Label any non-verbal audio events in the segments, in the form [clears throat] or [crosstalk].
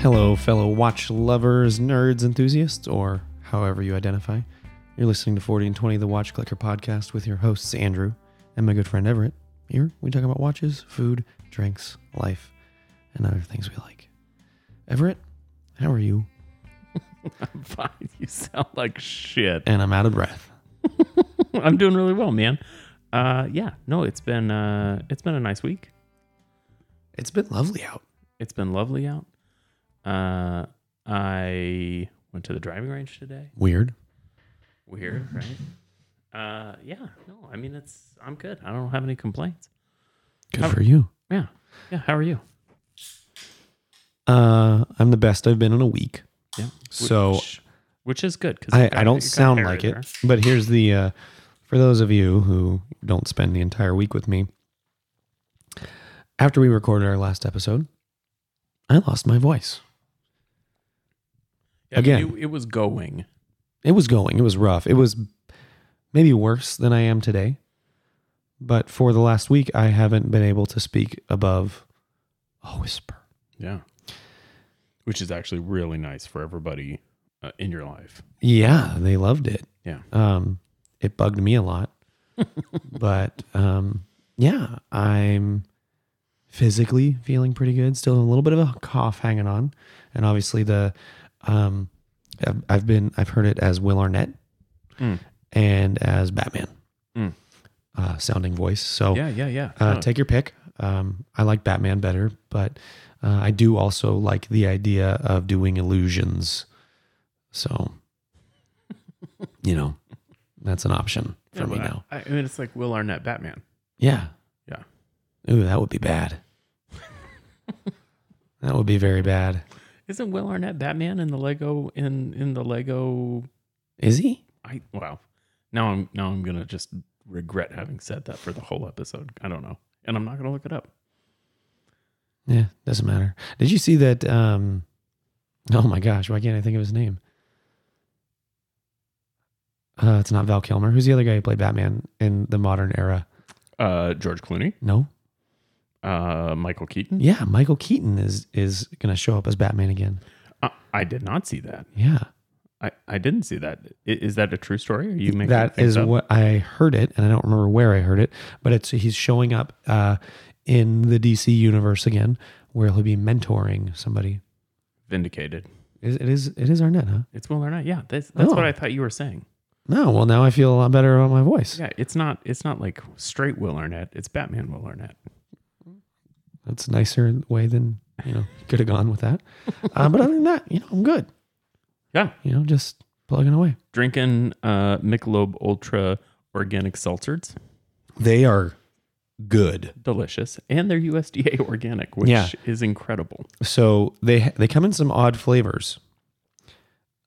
Hello, fellow watch lovers, nerds, enthusiasts, or however you identify. You're listening to 40 and 20, the Watch Clicker podcast with your hosts, Andrew and my good friend Everett. Here, we talk about watches, food, drinks, life, and other things we like. Everett, how are you? [laughs] I'm fine. You sound like shit. And I'm out of breath. [laughs] I'm doing really well, man. Uh, yeah, no, it's been uh, it's been a nice week. It's been lovely out. It's been lovely out. Uh, I went to the driving range today. Weird. Weird, right? Uh, yeah, no, I mean it's I'm good. I don't have any complaints. Good How- for you. Yeah, yeah. How are you? Uh, I'm the best I've been in a week. Yeah. So which, which is good because I, I don't sound like it, but here's the uh, for those of you who don't spend the entire week with me. After we recorded our last episode, I lost my voice. Again. it, it was going. It was going. It was rough. It was maybe worse than I am today. But for the last week, I haven't been able to speak above a whisper. Yeah. Which is actually really nice for everybody uh, in your life. Yeah, they loved it. Yeah. Um, it bugged me a lot, [laughs] but um, yeah, I'm physically feeling pretty good. Still a little bit of a cough hanging on, and obviously the um, I've, I've been I've heard it as Will Arnett Mm. and as Batman Mm. uh, sounding voice. So Yeah, yeah, yeah. uh, No, take your pick. Um, I like Batman better, but uh, I do also like the idea of doing illusions. So, you know, that's an option for yeah, me I- now. I, I mean, it's like Will Arnett Batman. Yeah. Yeah. Ooh, that would be bad. [laughs] that would be very bad. Isn't Will Arnett Batman in the Lego in in the Lego? Is he? I wow. Now I'm now I'm gonna just regret having said that for the whole episode. I don't know, and I'm not gonna look it up. Yeah, doesn't matter. Did you see that? Um, oh my gosh, why can't I think of his name? Uh, it's not Val Kilmer. Who's the other guy who played Batman in the modern era? Uh, George Clooney, No. Uh, Michael Keaton. Yeah, Michael Keaton is is going to show up as Batman again. Uh, I did not see that. Yeah, I, I didn't see that. Is that a true story? Are you making that is up? what I heard it, and I don't remember where I heard it, but it's he's showing up uh, in the DC universe again, where he'll be mentoring somebody. vindicated. Is it is it is Arnett, huh? It's Will Arnett. Yeah, that's that's Oh. what I thought you were saying. No, well now I feel a lot better about my voice. Yeah, it's not it's not like straight Will Arnett. It's Batman Will Arnett. That's a nicer way than you know could have gone with that. Uh, but other than that, you know, I'm good. Yeah, You know, just plugging away. drinking uh, Michelob Ultra organic seltzers. They are good. delicious, and they're USDA [laughs] organic, which Yeah. is incredible. So they they come in some odd flavors.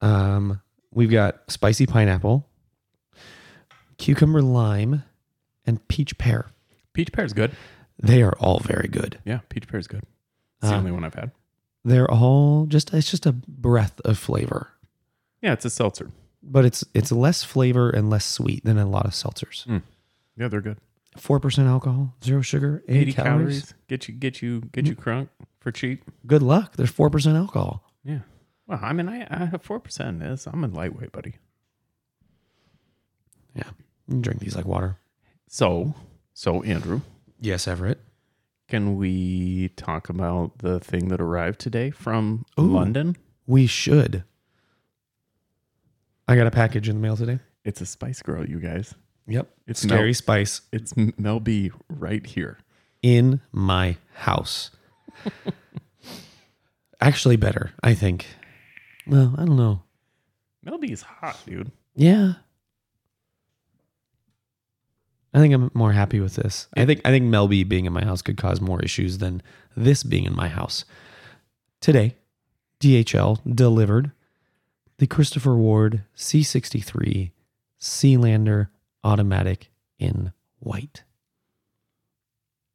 Um, we've got spicy pineapple, cucumber lime, and peach pear. Peach pear is good. They are all very good. Yeah, peach pear is good. It's the Uh, only one I've had. They're all just it's just a breath of flavor, Yeah, it's a seltzer. but it's it's less flavor and less sweet than a lot of seltzers. Yeah, they're good. Four percent alcohol, zero sugar, eighty, Eighty calories. calories. Get you, get you, get you crunk for cheap. Good luck. There's four percent alcohol. Yeah. Well, I mean, I, I have four percent. in This I'm a lightweight, buddy. You can drink these like water. So, so Andrew, Yes, Everett. can we talk about the thing that arrived today from Ooh. London? We should. I got a package in the mail today. It's a Spice Girl, you guys. Yep. It's Scary Mel- Spice It's Mel B right here. in my house. [laughs] Actually, better, I think. Well, I don't know. Mel B is hot, dude. Yeah. I think I'm more happy with this. I think I think Mel B being in my house could cause more issues than this being in my house. Today, DHL delivered the Christopher Ward C63 Sealander automatic in white.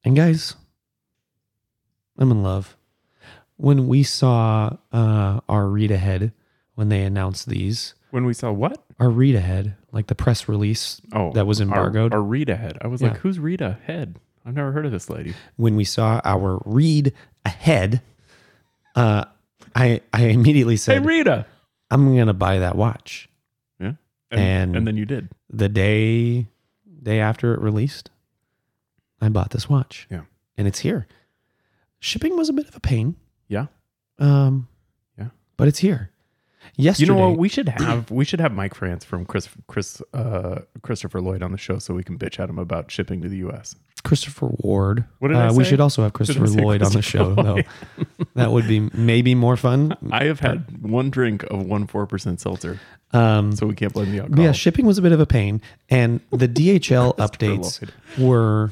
And guys, I'm in love. When we saw uh, our read ahead when they announced these, When we saw what? Our read ahead, like the press release Oh, that was embargoed. Our, read ahead. I was Yeah. like, who's Rita head? I've never heard of this lady. when we saw our read ahead, uh, I I immediately said, Hey, Rita. I'm gonna buy that watch. Yeah. And- And, and then you did. The day day after it released, I bought this watch. Yeah. and it's here. Shipping was a bit of a pain. Yeah. Um, Yeah. but it's here. Yesterday, You know what? We should have we should have Mike France from Chris Chris uh, Christopher Lloyd on the show so we can bitch at him about shipping to the U.S. Christopher Ward. What did I uh, We should also have Christopher Lloyd on the show, Lloyd? though. [laughs] that would be maybe more fun. I have had one drink of one four percent seltzer, Um, so we can't blame the alcohol. yeah, shipping was a bit of a pain, and the DHL [laughs] updates Lloyd. were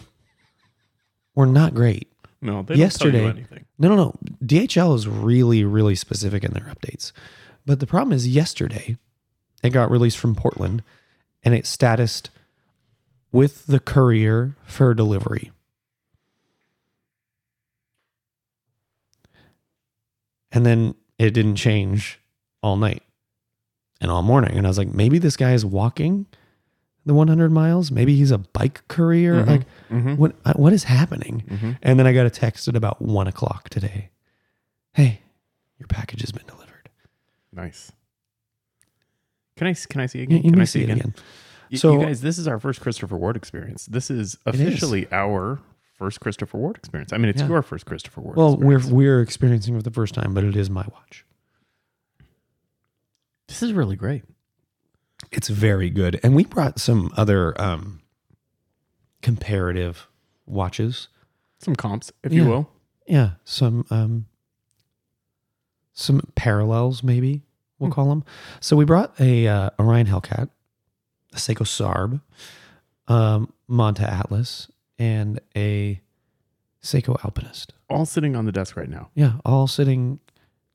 were not great. no, yesterday- tell you anything. No, no, no. DHL is really, really specific in their updates. But the problem is, yesterday it got released from Portland, and it statused with the courier for delivery. And then it didn't change all night and all morning. And I was like, maybe this guy is walking the 100 miles. Maybe he's a bike courier. Mhm. Like, Mhm. what? uh, What is happening? Mhm. And then I got a text at about one o'clock today. Hey, your package has been delivered. Nice. Can I can I see again? you can I see it again. Y- So- you guys, this is our first Christopher Ward experience. This is is. officially our first Christopher Ward experience. I mean, it's Yeah. your first Christopher Ward. Well, we're we're experiencing it for the first time, but it is my watch. this is really great. It's very good, and we brought some other um, comparative watches. Some comps, if Yeah. you will. Yeah, some um, some parallels, maybe we'll Hmm. call them. So we brought a uh, Orion Hellcat, a Seiko Sarb, um, Monta Atlas, and a Seiko Alpinist. All sitting on the desk right now. Yeah, all sitting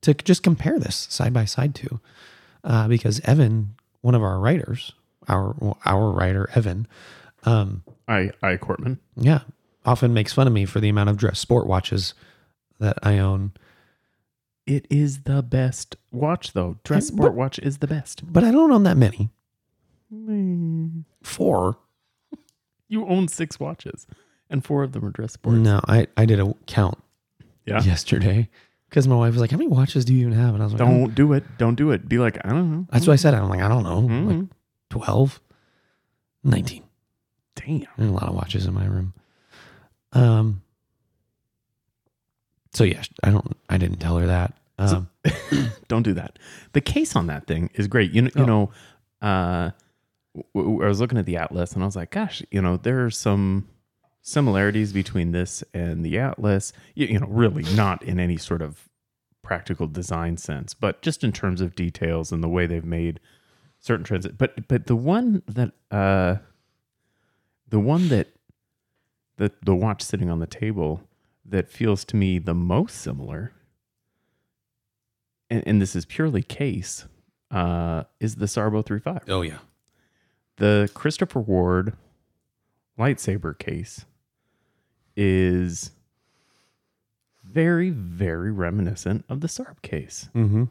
to just compare this side by side to, uh, because Evan, one of our writers, our our writer Evan, um, I I Cortman. yeah, often makes fun of me for the amount of dress sport watches that I own. It is the best watch, though. Dress And- sport but- watch is the best. But I don't own that many. Mm. Four. [laughs] You own six watches, and four of them are dress sport. No, I, I did a count Yeah. yesterday because my wife was like, "How many watches do you even have?" And I was like, don't-" Don't do it. Don't do it. Be like, I don't know. That's what I said. I'm like, I don't know, like Mhm. 12, 19. Damn. There's a lot of watches in my room. Um. So yeah, I don't. I didn't tell her that. Um, [coughs] don't do that. The case on that thing is great. You know, you Oh. know, uh, w- w- I was looking at the Atlas and I was like, gosh, you know, there are some similarities between this and the Atlas. You, you know, really not in any sort of practical design sense, but just in terms of details and the way they've made certain transit. But but the one that uh, the one that the the watch sitting on the table that feels to me the most similar and, and this is purely case, uh, is the Sarbo 35. oh yeah. The Christopher Ward lightsaber case is very, very reminiscent of the Sarb case. Mm-hmm.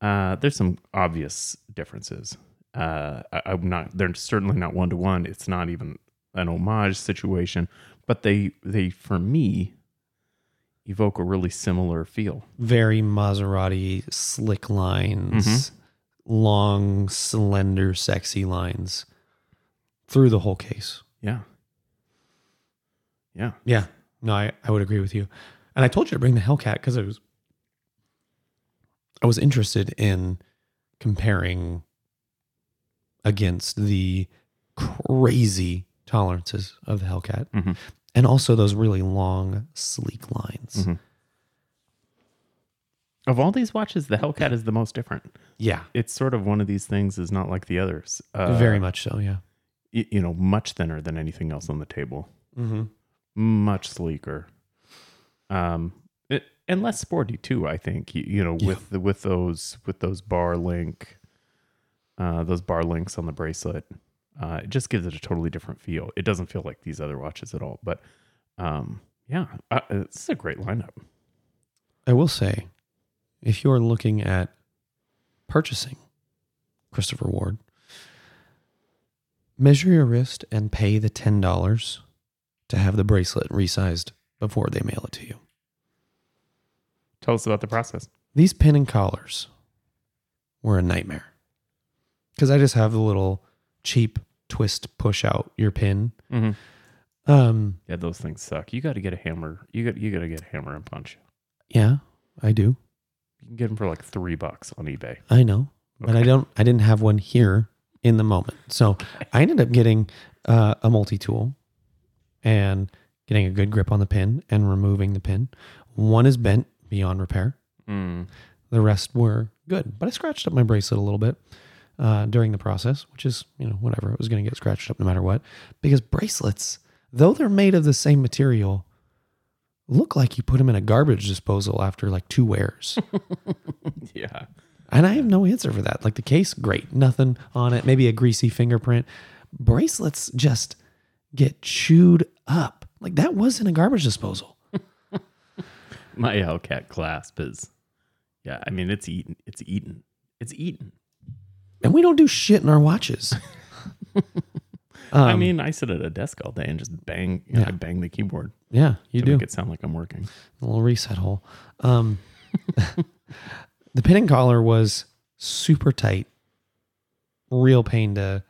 Uh, there's some obvious differences. Uh, I, I'm not. They're certainly not one to one. It's not even an homage situation, but they they for me evoke a really similar feel. Very Maserati slick lines, Mhm. long, slender, sexy lines through the whole case. Yeah. Yeah. Yeah. No, I, I would agree with you. And I told you to bring the Hellcat because I was I was interested in comparing against the crazy tolerances of the Hellcat Mhm. And also those really long, sleek lines. Mhm. Of all these watches, the Hellcat is the most different. Yeah. It's sort of one of these things is not like the others. Uh, very much so. Yeah. y- you know, much thinner than anything else on the table. Mm-hmm. Much sleeker. Um, it, and less sporty too. I think you, you know Yeah. with the, with those with those bar link, uh, those bar links on the bracelet. Uh, it just gives it a totally different feel. It doesn't feel like these other watches at all. But um, yeah, uh, it's a great lineup. I will say, if you're looking at purchasing Christopher Ward, measure your wrist and pay the $10 to have the bracelet resized before they mail it to you. Tell us about the process. these pin and collars were a nightmare because I just have the little cheap twist push out your pin. Mm-hmm. Um, Yeah, those things suck. You got to get a hammer. You got you got to get a hammer and punch. yeah, I do. You can get them for like three bucks on eBay. I know, but I don't. I didn't have one here in the moment, so I ended up getting uh, a multi tool and getting a good grip on the pin and removing the pin. One is bent beyond repair. Mm. The rest were good, but I scratched up my bracelet a little bit uh, during the process, which is you know whatever. It was going to get scratched up no matter what because bracelets, though they're made of the same material, look like you put them in a garbage disposal after like two wears. [laughs] Yeah. And I have no answer for that. Like the case, great, nothing on it, maybe a greasy fingerprint. Bracelets just get chewed up. Like that was in a garbage disposal. [laughs] My Hellcat clasp is. Yeah, I mean it's eaten. It's eaten. It's eaten. And we don't do shit in our watches. [laughs] I Um, mean, I sit at a desk all day and just bang. You know, Yeah. I bang the keyboard. yeah, you to do. make it sound like I'm working. a little reset hole. Um, [laughs] the pin and collar was super tight, real pain to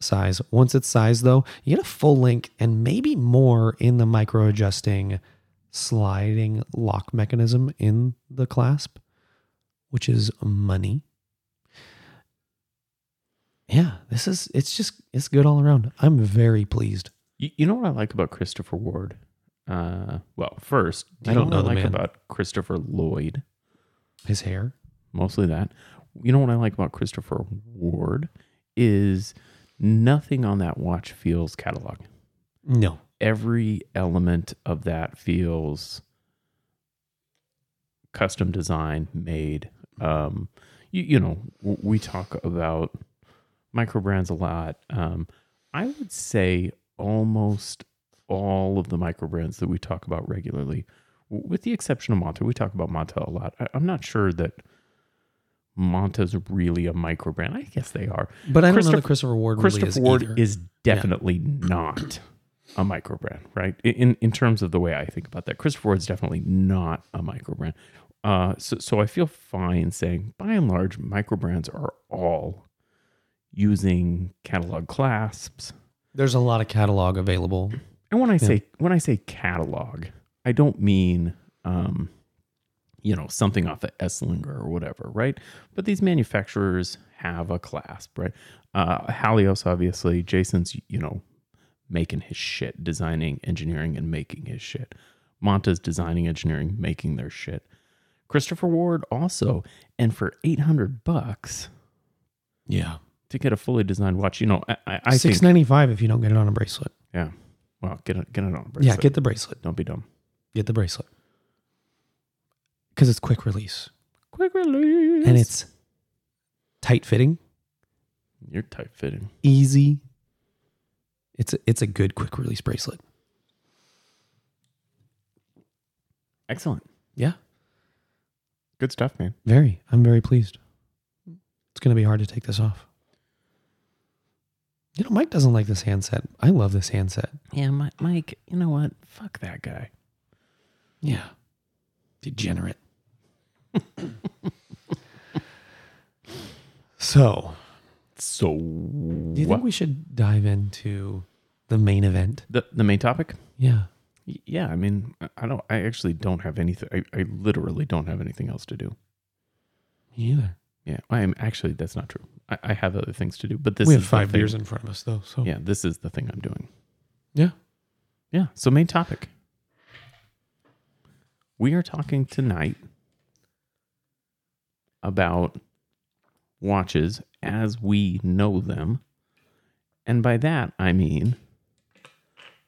size. Once it's sized, though, you get a full link and maybe more in the micro adjusting sliding lock mechanism in the clasp, which is money. Yeah, this is it's just it's good all around. I'm very pleased. You, you know what I like about Christopher Ward? Uh, well, first, do I don't know know what I like man. about Christopher Lloyd? His hair. Mostly that. You know what I like about Christopher Ward is nothing on that watch feels catalog. No. Every element of that feels custom design made. Um, you, you know, we talk about micro brands a lot. Um, I would say almost all of the micro brands that we talk about regularly, with the exception of Monta, we talk about Monta a lot. I, I'm not sure that Monta's really a micro brand. I guess they are. But I don't know Christopher- that Christopher Ward really Christopher is Ward either. is definitely not a micro brand, right? In in terms of the way I think about that, Christopher Ward's definitely not a micro brand. Uh, so so I feel fine saying, by and large, micro brands are all using catalog clasps. There's a lot of catalog available. And when I say when I say catalog, I don't mean um, you know something off of Esslinger or whatever, right? But these manufacturers have a clasp, right? Uh, Halios, obviously, Jason's you know making his shit, designing, engineering, and making his shit. Monta's designing, engineering, making their shit. Christopher Ward also, and for eight hundred bucks Yeah. To get a fully designed watch, you know, I, I, I Six think, ninety five if you don't get it on a bracelet. yeah. Well, get it, get it on a bracelet. Yeah, get the bracelet. Don't be dumb. Get the bracelet. Because it's quick release. Quick release. And it's tight fitting, You're tight fitting. easy. It's a, it's a good quick release bracelet. Excellent. Yeah. Good stuff, man. Very. I'm very pleased. It's going to be hard to take this off. You know, Mike doesn't like this handset. I love this handset. Yeah, Mi- Mike, you know what? Fuck that guy. Yeah. Degenerate. so, So, do you think we should dive into the main event? the the main topic? Yeah. Yeah, I mean, I- I don't. I actually don't have anything. I, I literally don't have anything else to do. Me either. Yeah, I am actually. That's not true. I, I have other things to do, but this we is have the five thing. beers in front of us, though. So, Yeah, this is the thing I'm doing. Yeah. Yeah. So main topic. We are talking tonight about watches as we know them. And by that, I mean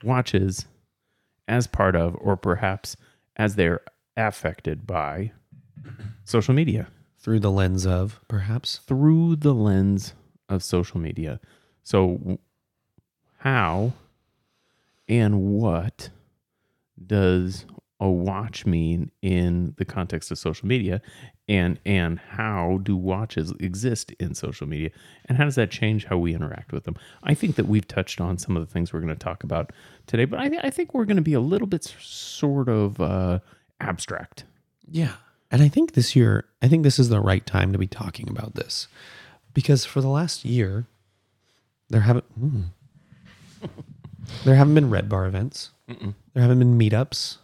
watches as part of, or perhaps as they're affected by social media through the lens of perhaps. through the lens of social media. So, how and what does a watch mean in the context of social media and and how do watches exist in social media and how does that change how we interact with them i think that we've touched on some of the things we're going to talk about today but i, I think we're going to be a little bit sort of uh, abstract Yeah. And I think this year, I think this is the right time to be talking about this because for the last year, there haven't mm, [laughs] there haven't been red bar events. There haven't been meetups.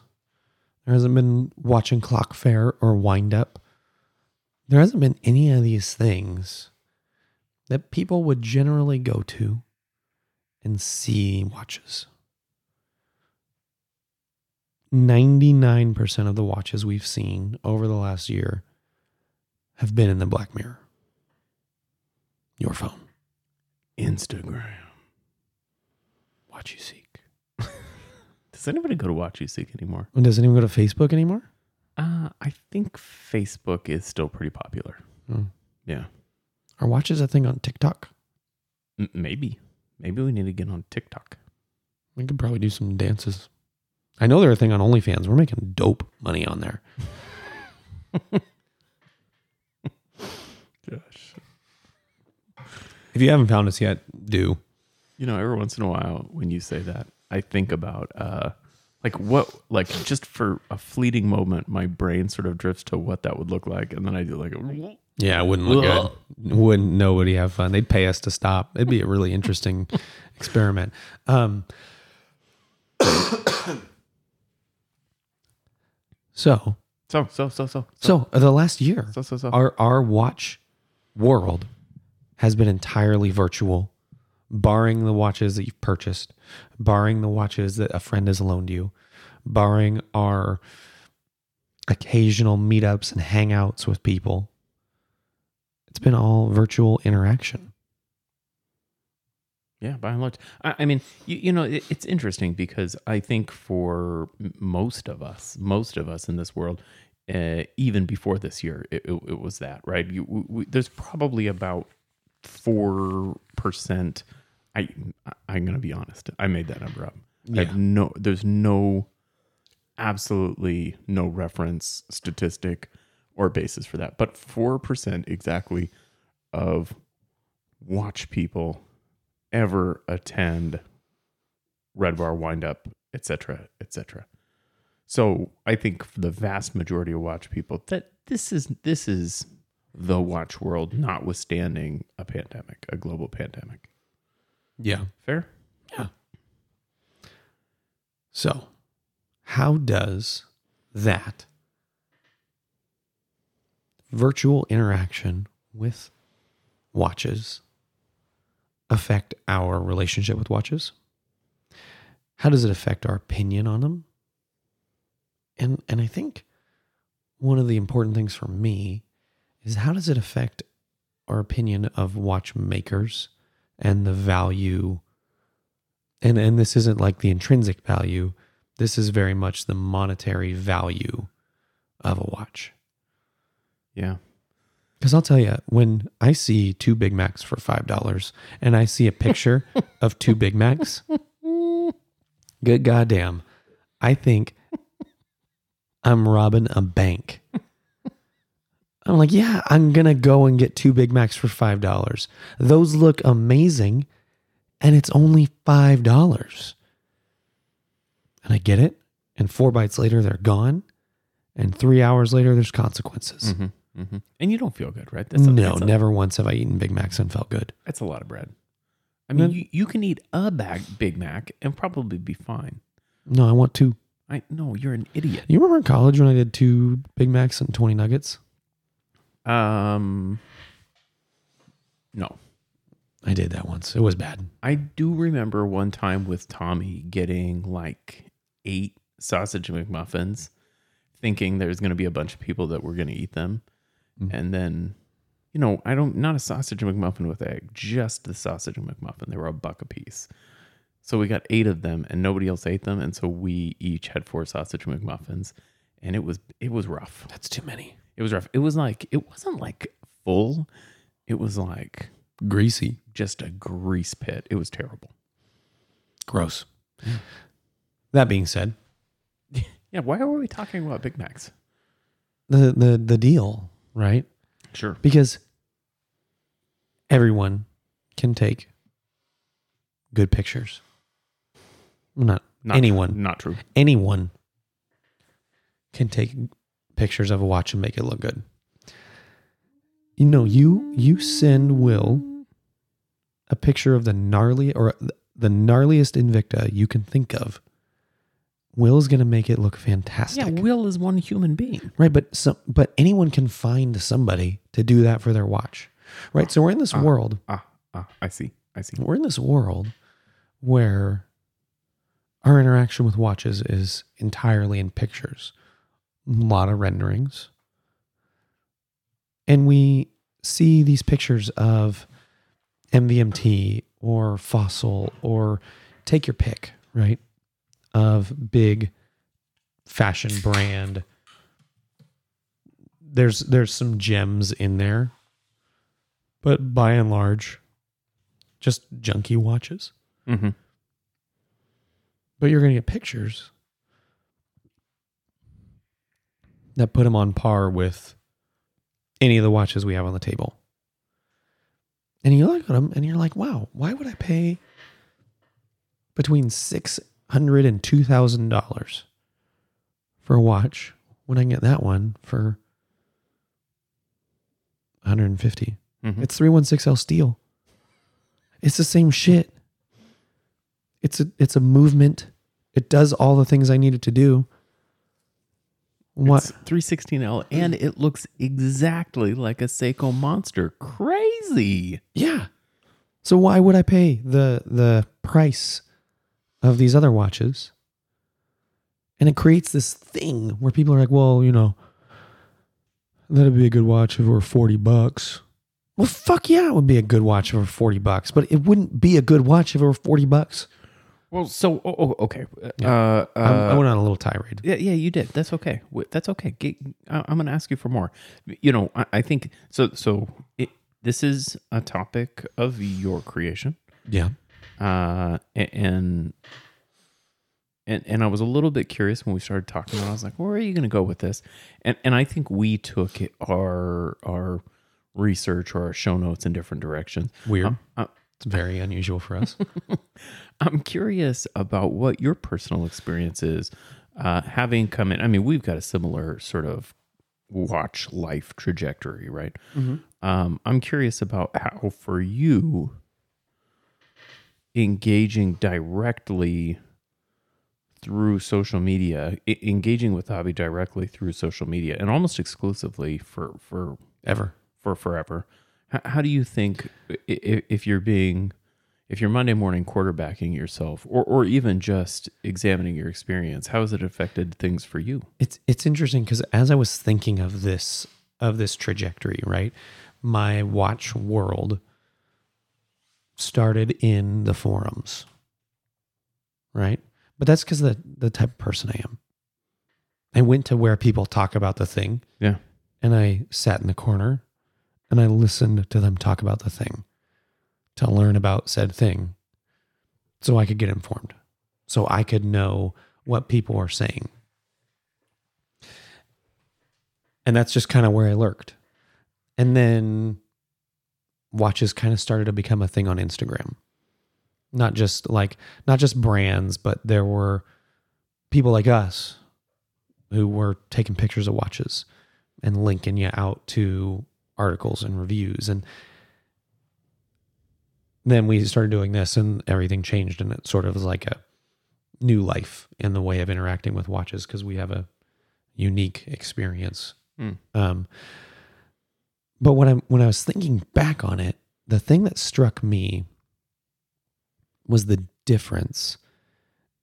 There hasn't been watching clock fair or wind up. There hasn't been any of these things that people would generally go to and see watches. 99% of the watches we've seen over the last year have been in the black mirror. Your phone. Instagram. WatchUSeek. [laughs] Does anybody go to WatchUSeek anymore? And does anyone go to Facebook anymore? Uh, I think Facebook is still pretty popular. Hmm. Yeah. Are watches a thing on TikTok? M- maybe. Maybe we need to get on TikTok. We could probably do some dances. I know they're a thing on OnlyFans. We're making dope money on there. Gosh. If you haven't found us yet, do. You know, every once in a while when you say that, I think about uh like what like just for a fleeting moment my brain sort of drifts to what that would look like and then I do like a, Yeah, it wouldn't look Ugh. good. Wouldn't nobody have fun. They'd pay us to stop. It'd be a really interesting [laughs] experiment. Um, so, so so so so so uh, the last year, so so so our our watch world has been entirely virtual, barring the watches that you've purchased, barring the watches that a friend has loaned you, barring our occasional meetups and hangouts with people. It's been all virtual interaction. Yeah, by and large. I, I mean, you, you know, it, it's interesting because I think for most of us, most of us in this world, uh, even before this year, it, it, it was that, right? You, we, we- there's probably about 4%. I, I'm going to be honest. I made that number up. I have no, there's no, absolutely no reference statistic or basis for that. But 4% exactly of watch people ever attend red bar wind up etc etc so i think for the vast majority of watch people that this is this is the watch world notwithstanding a pandemic a global pandemic Yeah. fair Yeah. So, how does that virtual interaction with watches affect our relationship with watches? How does it affect our opinion on them? And and I think one of the important things for me is how does it affect our opinion of watchmakers and the value and and this isn't like the intrinsic value this is very much the monetary value of a watch yeah because i'll tell you when i see two big macs for five dollars and i see a picture [laughs] of two big macs good goddamn i think i'm robbing a bank i'm like yeah i'm gonna go and get two big macs for five dollars those look amazing and it's only five dollars. And I get it. And four bites later, they're gone. And three hours later, there's consequences. hmm hmm and you don't feel good right that's a, no, that's a, never once have I eaten Big Macs and felt good. that's a lot of bread i mean you, you can eat a bag big mac and probably be fine No, I want two. i no you're an idiot You remember in college when I did two Big Macs and 20 nuggets? um no I did that once. It was bad. I do remember one time with Tommy getting like eight sausage McMuffins, thinking there's going to be a bunch of people that were going to eat them. Mhm. And then, you know, I don't, not a sausage McMuffin with egg, just the sausage McMuffin. They were a buck a piece. So we got eight of them and nobody else ate them. And so we each had four sausage McMuffins and it was, it was rough. That's too many. It was rough. It was like, it wasn't like full. It was like Greasy. just a grease pit. It was terrible. Gross. That being said, [laughs] Yeah, why are we talking about Big Macs? the, the, the deal, right? Sure. Because everyone can take good pictures. Not, Not anyone. Not true. anyone can take pictures of a watch and make it look good. You know, you you send Will a picture of the gnarly or the gnarliest Invicta you can think of. Will's gonna make it look fantastic. Yeah, Will is one human being. Right, but some, but anyone can find somebody to do that for their watch. Right? So we're in this world. Ah, ah, I see. I see. We're in this world where our interaction with watches is entirely in pictures. A lot of renderings. And we see these pictures of MVMT or Fossil or take your pick, right? of big fashion brand. There's there's some gems in there, but by and large, just junky watches. Mm-hmm. But you're gonna get pictures that put them on par with any of the watches we have on the table. And you look at them and you're like, wow, why would I pay between six $102,000 for a watch when I can get that one for 150. Mm-hmm. It's 316L steel. It's the same shit. It's a it's a movement. It does all the things I needed to do. What? 316L and it looks exactly like a Seiko Monster. Crazy. Yeah. So why would I pay the the price of these other watches? And it creates this thing where people are like, "Well, you know, that'd be a good watch if it were 40 bucks." Well, fuck yeah, it would be a good watch if it were 40 bucks, but it wouldn't be a good watch if it were 40 bucks. Well, so oh, oh, okay. Uh, I'm- I uh, went on a little tirade. yeah, yeah, you did. That's okay. That's okay. Get, I'm going to ask you for more. You know, I, I think so. So it, this is a topic of your creation, Yeah. Uh, and and and I was a little bit curious when we started talking. About It. I was like, "Where are you going to go with this?" And and I think we took it, our our research or our show notes in different directions. Weird. Uh, It's very unusual for us. [laughs] I'm curious about what your personal experience is uh, having come in. I mean, we've got a similar sort of watch life trajectory, right? Um, I'm curious about how, for you, engaging directly through social media, e- engaging with hobby directly through social media, and almost exclusively for for Ever. for forever. How, how do you think i- i- if you're being if you're Monday morning quarterbacking yourself or or even just examining your experience, how has it affected things for you? It's it's interesting because as I was thinking of this of this trajectory, right? My watch world started in the forums. Right? But that's because the the type of person I am. I went to where people talk about the thing Yeah. and I sat in the corner and I listened to them talk about the thing to learn about said thing so I could get informed, so I could know what people are saying. And that's just kind of where I lurked. And then watches kind of started to become a thing on Instagram. Not just like, not just brands, but there were people like us who were taking pictures of watches and linking you out to articles and reviews and then we started doing this and everything changed and it sort of was like a new life in the way of interacting with watches because we have a unique experience Mm. um, but when I when I was thinking back on it, the thing that struck me was the difference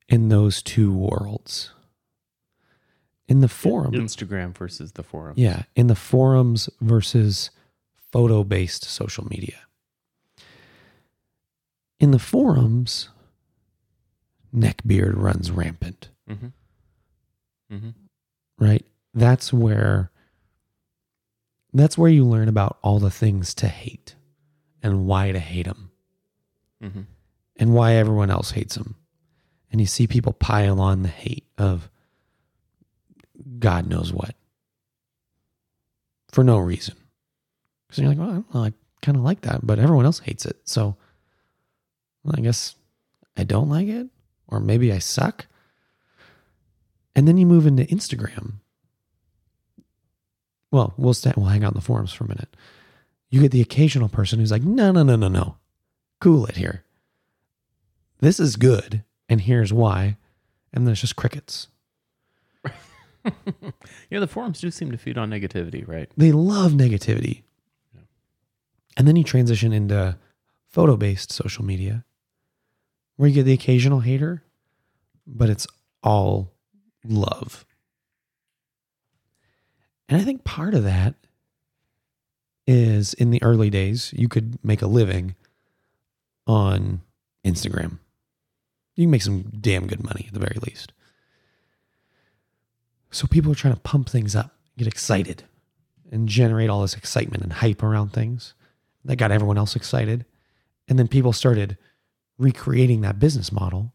in those two worlds. In the forum, Instagram versus the forum. yeah, in the forums versus photo based social media. In the forums, neckbeard runs rampant, Mm-hmm. Mm-hmm. right? That's where that's where you learn about all the things to hate and why to hate them Mm-hmm. and why everyone else hates them. And you see people pile on the hate of God knows what for no reason. Because you're like, well, I, I kind of like that, but everyone else hates it. So well, I guess I don't like it, or maybe I suck. And then you move into Instagram. Well, we'll stay, we'll hang out in the forums for a minute. You get the occasional person who's like, no, no, no, no, no, cool it here. This is good, and here's why. And then it's just crickets. [laughs] Yeah, the forums do seem to feed on negativity, right? They love negativity. And then you transition into photo based social media where you get the occasional hater, but it's all love. And I think part of that is in the early days, you could make a living on Instagram. You can make some damn good money at the very least. So people are trying to pump things up, get excited, and generate all this excitement and hype around things that got everyone else excited. And then people started recreating that business model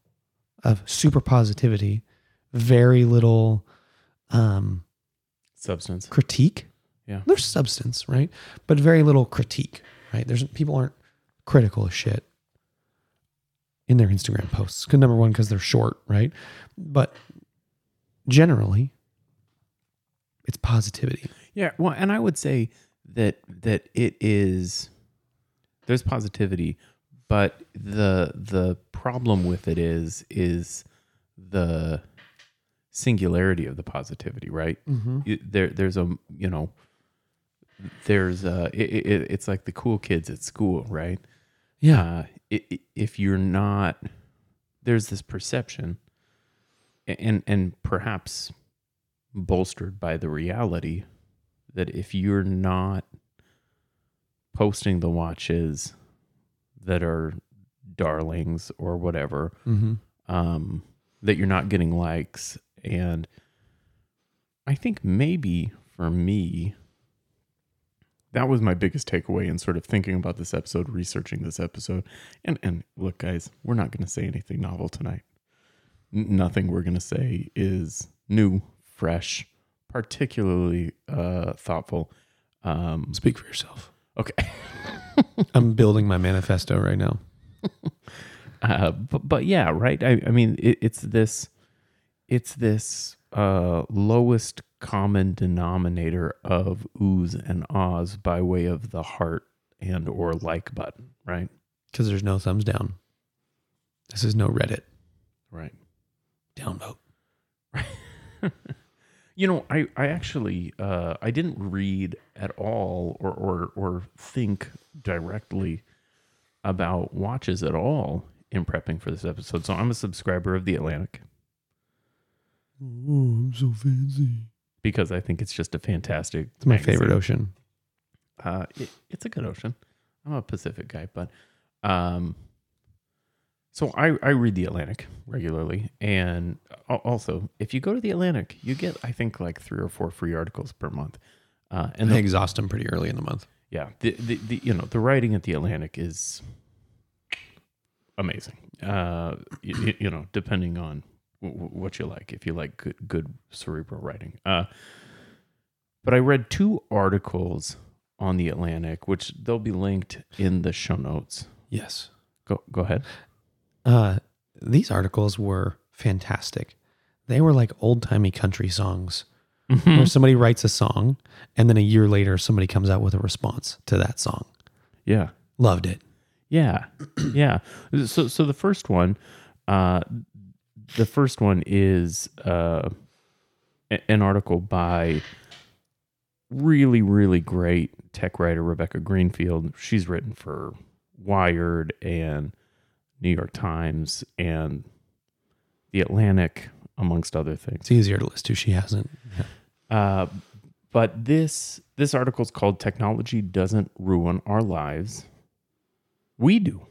of super positivity, very little um, Substance. critique. Yeah. There's substance, right? But very little critique, right? There's people aren't critical of shit in their Instagram posts. 'Cause number one, because they're short, right? But generally, it's positivity. Yeah, well, and I would say that that it is there's positivity, but the the problem with it is is the singularity of the positivity, right? Mm-hmm. There there's a you know there's a it, it, it's like the cool kids at school, right? Yeah. uh, if you're not there's this perception and and perhaps bolstered by the reality that if you're not posting the watches that are darlings or whatever Mm-hmm. um, that you're not getting likes and i think maybe for me that was my biggest takeaway in sort of thinking about this episode researching this episode and and look guys we're not going to say anything novel tonight N- nothing we're going to say is new fresh particularly uh thoughtful um Speak for yourself. okay [laughs] I'm building my manifesto right now. uh, but but yeah, right. I, I mean, it, it's this, it's this uh, lowest common denominator of oohs and ahs by way of the heart and or like button, right? Because there's no thumbs down. This is no Reddit. Right. Downvote. [laughs] You know, I I actually uh, I didn't read at all or or or think directly about watches at all in prepping for this episode. So I'm a subscriber of the Atlantic. Oh, I'm so fancy. because I think it's just a fantastic. It's my magazine. favorite ocean. Uh, it, it's a good ocean. I'm a Pacific guy, but um, so I I read the Atlantic regularly, and also if you go to the Atlantic, you get I think like three or four free articles per month. Uh, and they the, exhaust them pretty early in the month. yeah, the, the the you know the writing at the Atlantic is amazing. Uh, you, you know, depending on w- w- what you like, if you like good good cerebral writing. Uh, but I read two articles on the Atlantic, which they'll be linked in the show notes. Yes. Go go ahead. Uh, these articles were fantastic. They were like old timey country songs where somebody writes a song and then a year later somebody comes out with a response to that song. Yeah. Loved it. Yeah, [clears throat] yeah. So, so the first one, uh, the first one is uh, an article by really, really great tech writer Rebecca Greenfield. She's written for Wired and New York Times and The Atlantic, amongst other things. It's easier to list who she hasn't. Uh, but this this article is called "Technology Doesn't Ruin Our Lives." We do,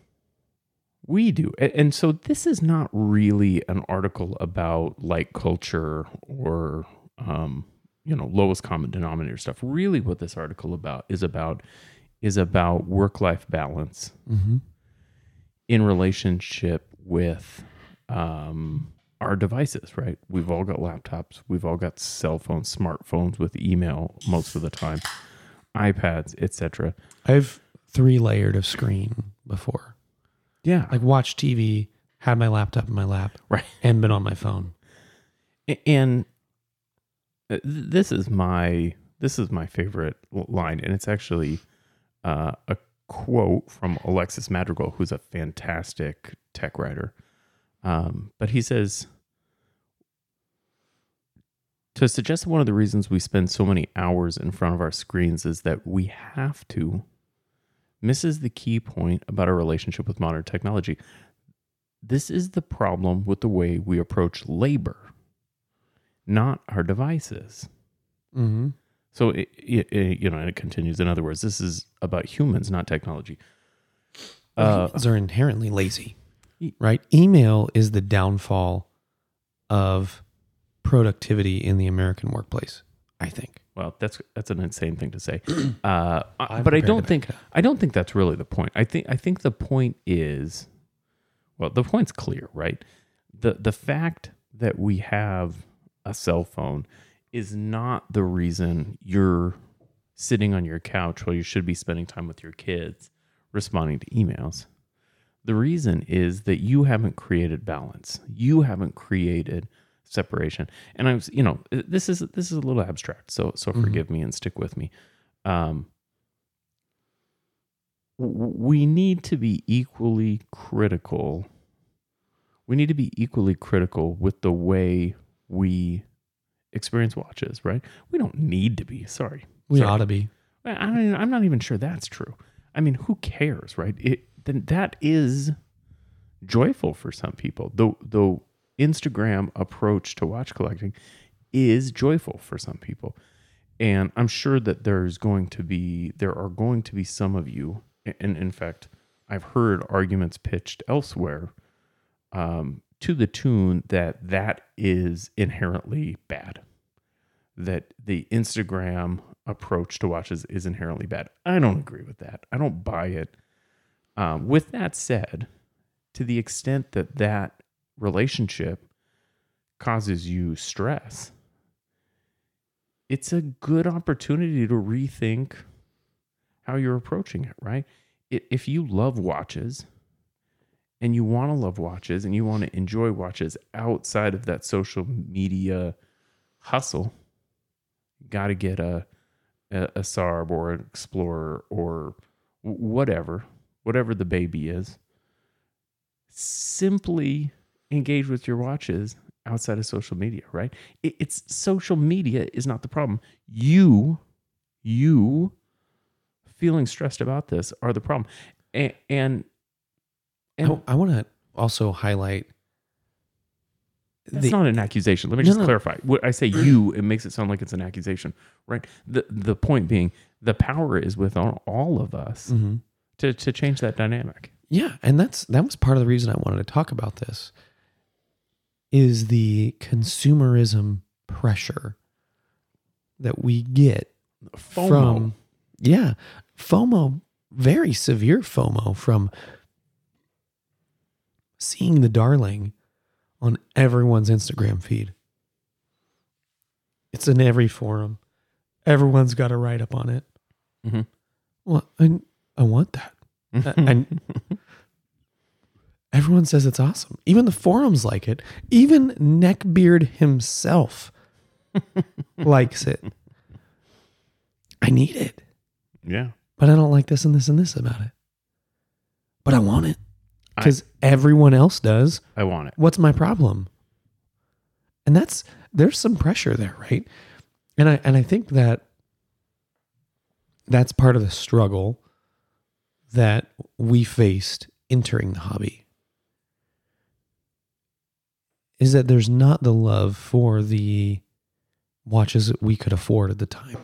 we do, and so this is not really an article about like culture or um, you know lowest common denominator stuff. Really, what this article about is about is about work life balance Mm-hmm. in relationship with um, our devices, right? We've all got laptops, we've all got cell phones, smartphones with email most of the time, iPads, etc. I've three layered of screen before. Yeah, Like watched TV, had my laptop in my lap, right. and been on my phone. And uh, this is my this is my favorite line, and it's actually uh, a quote from Alexis Madrigal, who's a fantastic tech writer. Um, but he says to suggest that one of the reasons we spend so many hours in front of our screens is that we have to misses the key point about our relationship with modern technology. This is the problem with the way we approach labor, not our devices. Mm-hmm. So, it, it, it- you know, and it continues. In other words, this is about humans, not technology. Uh, humans are inherently lazy, right? Email is the downfall of productivity in the American workplace. I think. Well, that's that's an insane thing to say, [clears throat] uh, but I don't think I don't think that's really the point. I think I think the point is, well, the point's clear, right? the The fact that we have a cell phone is not the reason you're sitting on your couch while you should be spending time with your kids responding to emails. The reason is that you haven't created balance. You haven't created separation. And I was, you know, this is this is a little abstract, so so Mhm. forgive me and stick with me. Um, we need to be equally critical. We need to be equally critical with the way we experience watches, right? We don't need to be. Sorry, We Sorry. ought to be. I don't, I'm not even sure that's true. I mean, who cares, right? It then that is joyful for some people. The the Instagram approach to watch collecting is joyful for some people, and I'm sure that there's going to be there are going to be some of you, and in fact, I've heard arguments pitched elsewhere um, to the tune that that is inherently bad that the Instagram approach to watches is inherently bad. I don't agree with that. I don't buy it. Um, with that said, to the extent that that relationship causes you stress, it's a good opportunity to rethink how you're approaching it, right? If you love watches and you want to love watches and you want to enjoy watches outside of that social media hustle, got to get a, a a Saab or an Explorer or whatever, whatever the baby is. Simply engage with your watches outside of social media, right? It, it's social media is not the problem. You, you feeling stressed about this are the problem, and and, and I, want to also highlight That's the not an accusation. Let me just no. clarify. When I say you, [clears throat] it makes it sound like it's an accusation, right? The the point being, the power is with all, of us Mhm. to to change that dynamic. Yeah, and that's that was part of the reason I wanted to talk about this is the consumerism pressure that we get FOMO. from yeah, FOMO, very severe FOMO from seeing the darling on everyone's Instagram feed. It's in every forum. Everyone's got a write up on it. Mhm. Well, I, I want that. [laughs] And everyone says it's awesome. Even the forums like it. Even Neckbeard himself [laughs] likes it. I need it, yeah, but I don't like this and this and this about it. But I want it because everyone else does. I want it. What's my problem? And that's there's some pressure there, right? And I and I think that that's part of the struggle that we faced entering the hobby is that there's not the love for the watches that we could afford at the time.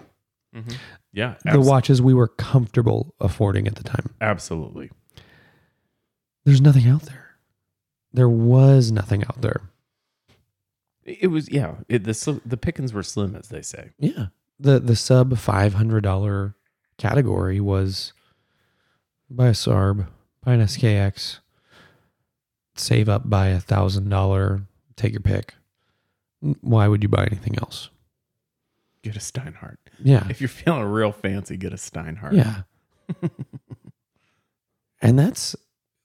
Mm-hmm. Yeah, The watches we were comfortable affording at the time. absolutely. There's nothing out there. There was nothing out there. It it was yeah. It, the the pickings were slim, as they say. Yeah. The the sub five hundred dollar category was buy a Sarb, buy an SKX, save up by a thousand dollar, take your pick. Why would you buy anything else? Get a Steinhart. Yeah. If you're feeling real fancy, get a Steinhart. Yeah. [laughs] and that's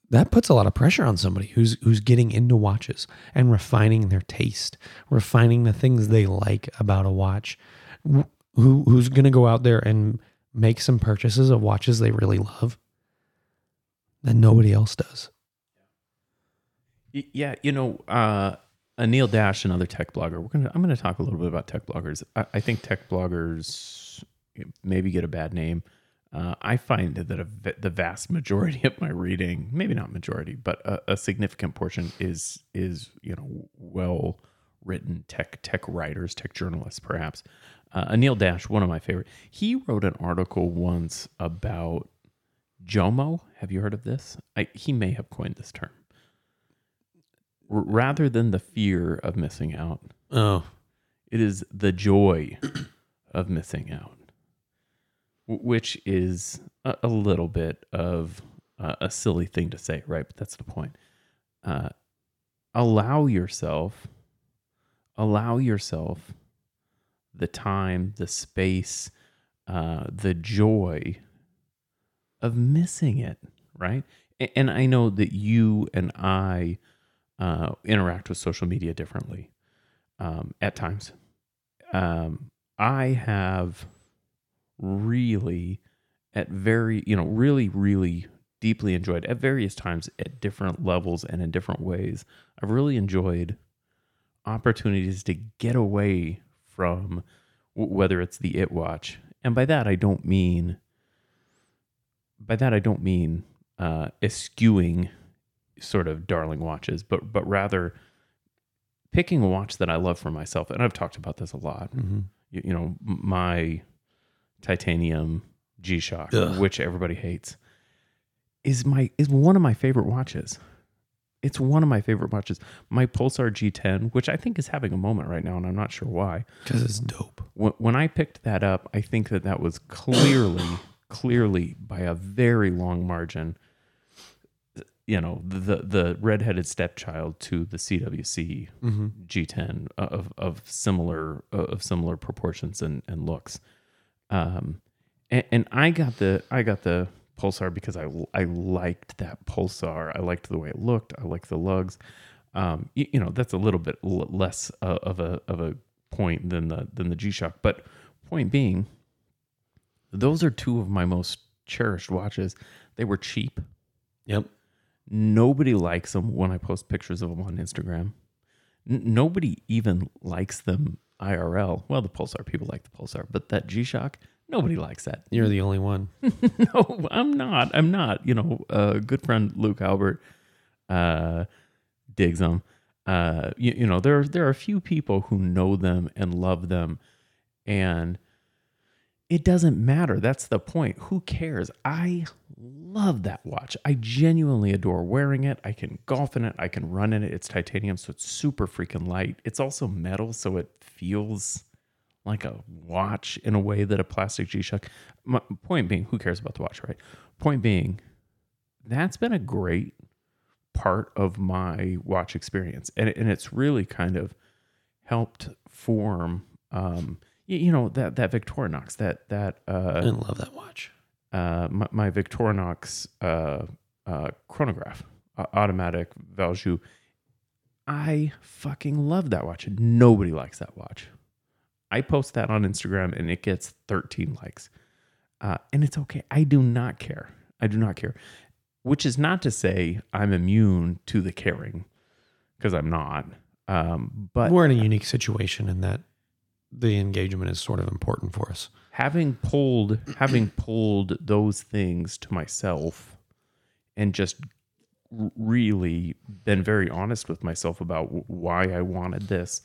that puts a lot of pressure on somebody who's who's getting into watches and refining their taste, refining the things they like about a watch. Who who's going to go out there and make some purchases of watches they really love that nobody else does. Yeah, you know, uh, Anil Dash, another tech blogger. We're gonna. I'm gonna talk a little bit about tech bloggers. I, I think tech bloggers maybe get a bad name. Uh, I find that a, the vast majority of my reading, maybe not majority, but a, a significant portion is is you know well written tech tech writers, tech journalists, perhaps. Uh, Anil Dash, one of my favorite. He wrote an article once about JOMO. Have you heard of this? I, he may have coined this term rather than the fear of missing out, Oh, it is the joy [clears throat] of missing out, which is a, a little bit of uh, a silly thing to say, right? But that's the point. Uh, allow yourself, allow yourself the time, the space, uh, the joy of missing it, right? A- And I know that you and I uh, interact with social media differently um, at times. Um, I have really, at very, you know, really, really deeply enjoyed at various times at different levels and in different ways. I've really enjoyed opportunities to get away from w- whether it's the it watch. And by that, I don't mean, by that, I don't mean uh, eschewing sort of darling watches, but but rather picking a watch that I love for myself. And I've talked about this a lot. mm-hmm. You, you know, my titanium G Shock, which everybody hates, is my is one of my favorite watches. It's one of my favorite watches. My Pulsar G10, which I think is having a moment right now, and I'm not sure why. because it's dope. When, when I picked that up, I think that that was clearly, clearly by a very long margin, you know, the the redheaded stepchild to the CWC Mm-hmm. G10 of of similar of similar proportions and, and looks. Um, and, and I got the I got the Pulsar because I I liked that Pulsar. I liked the way it looked. I liked the lugs. Um, you, you know, that's a little bit less uh, of a of a point than the than the G Shock. But point being, those are two of my most cherished watches. They were cheap. Yep. Nobody likes them when I post pictures of them on Instagram. N- nobody even likes them IRL. Well, the Pulsar people like the Pulsar, but that G Shock, nobody likes that. You're the only one. [laughs] no, I'm not. I'm not. You know, uh, good friend Luke Albert uh, digs them. Uh, you, you know, there there are a few people who know them and love them, and it doesn't matter. That's the point. Who cares? I love that watch. I genuinely adore wearing it. I can golf in it. I can run in it. It's titanium, so it's super freaking light. It's also metal, so it feels like a watch in a way that a plastic G Shock. Point being, who cares about the watch, right? Point being, that's been a great part of my watch experience, and and it's really kind of helped form, um, you, you know, that that Victorinox, that that I uh, didn't love that watch. uh, my, my Victorinox uh, uh, chronograph, uh, automatic Valjoux. I fucking love that watch. Nobody likes that watch. I post that on Instagram and it gets 13 likes. Uh, and it's okay. I do not care. I do not care. Which is not to say I'm immune to the caring, because I'm not. Um, but We're in a unique situation in that the engagement is sort of important for us. having pulled [clears throat] having pulled those things to myself and just really been very honest with myself about why I wanted this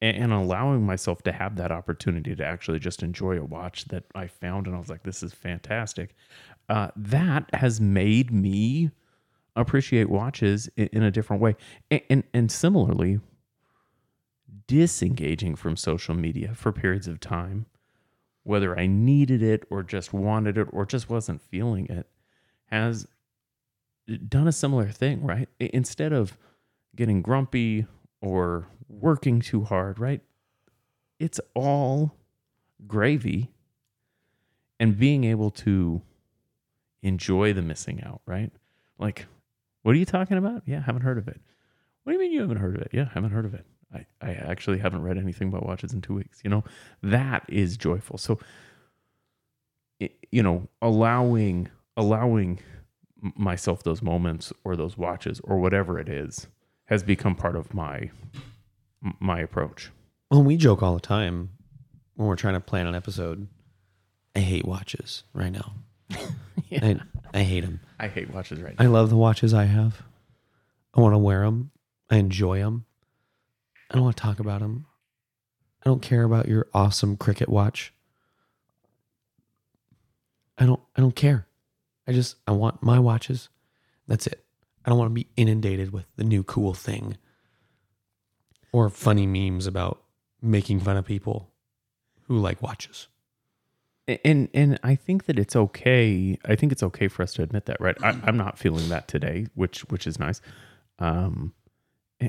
and, allowing myself to have that opportunity to actually just enjoy a watch that I found and I was like this is fantastic uh, that has made me appreciate watches in, in a different way and, and and similarly disengaging from social media for periods of time whether I needed it or just wanted it or just wasn't feeling it, has done a similar thing, right? Instead of getting grumpy or working too hard, right? It's all gravy and being able to enjoy the missing out, right? Like, what are you talking about? Yeah, haven't heard of it. What do you mean you haven't heard of it? Yeah, haven't heard of it. I, I actually haven't read anything about watches in two weeks. You know, that is joyful. So, you know, allowing allowing myself those moments or those watches or whatever it is has become part of my my approach. Well, we joke all the time when we're trying to plan an episode. I hate watches right now. [laughs] I, I hate them. I hate watches right now. I love the watches I have. I want to wear them. I enjoy them. I don't want to talk about them. I don't care about your awesome cricket watch. I don't I don't care. I just I want my watches. That's it. I don't want to be inundated with the new cool thing or funny memes about making fun of people who like watches. and and I think that it's okay. I think it's okay for us to admit that, right? I, [clears throat] I'm not feeling that today, which which is nice. Um,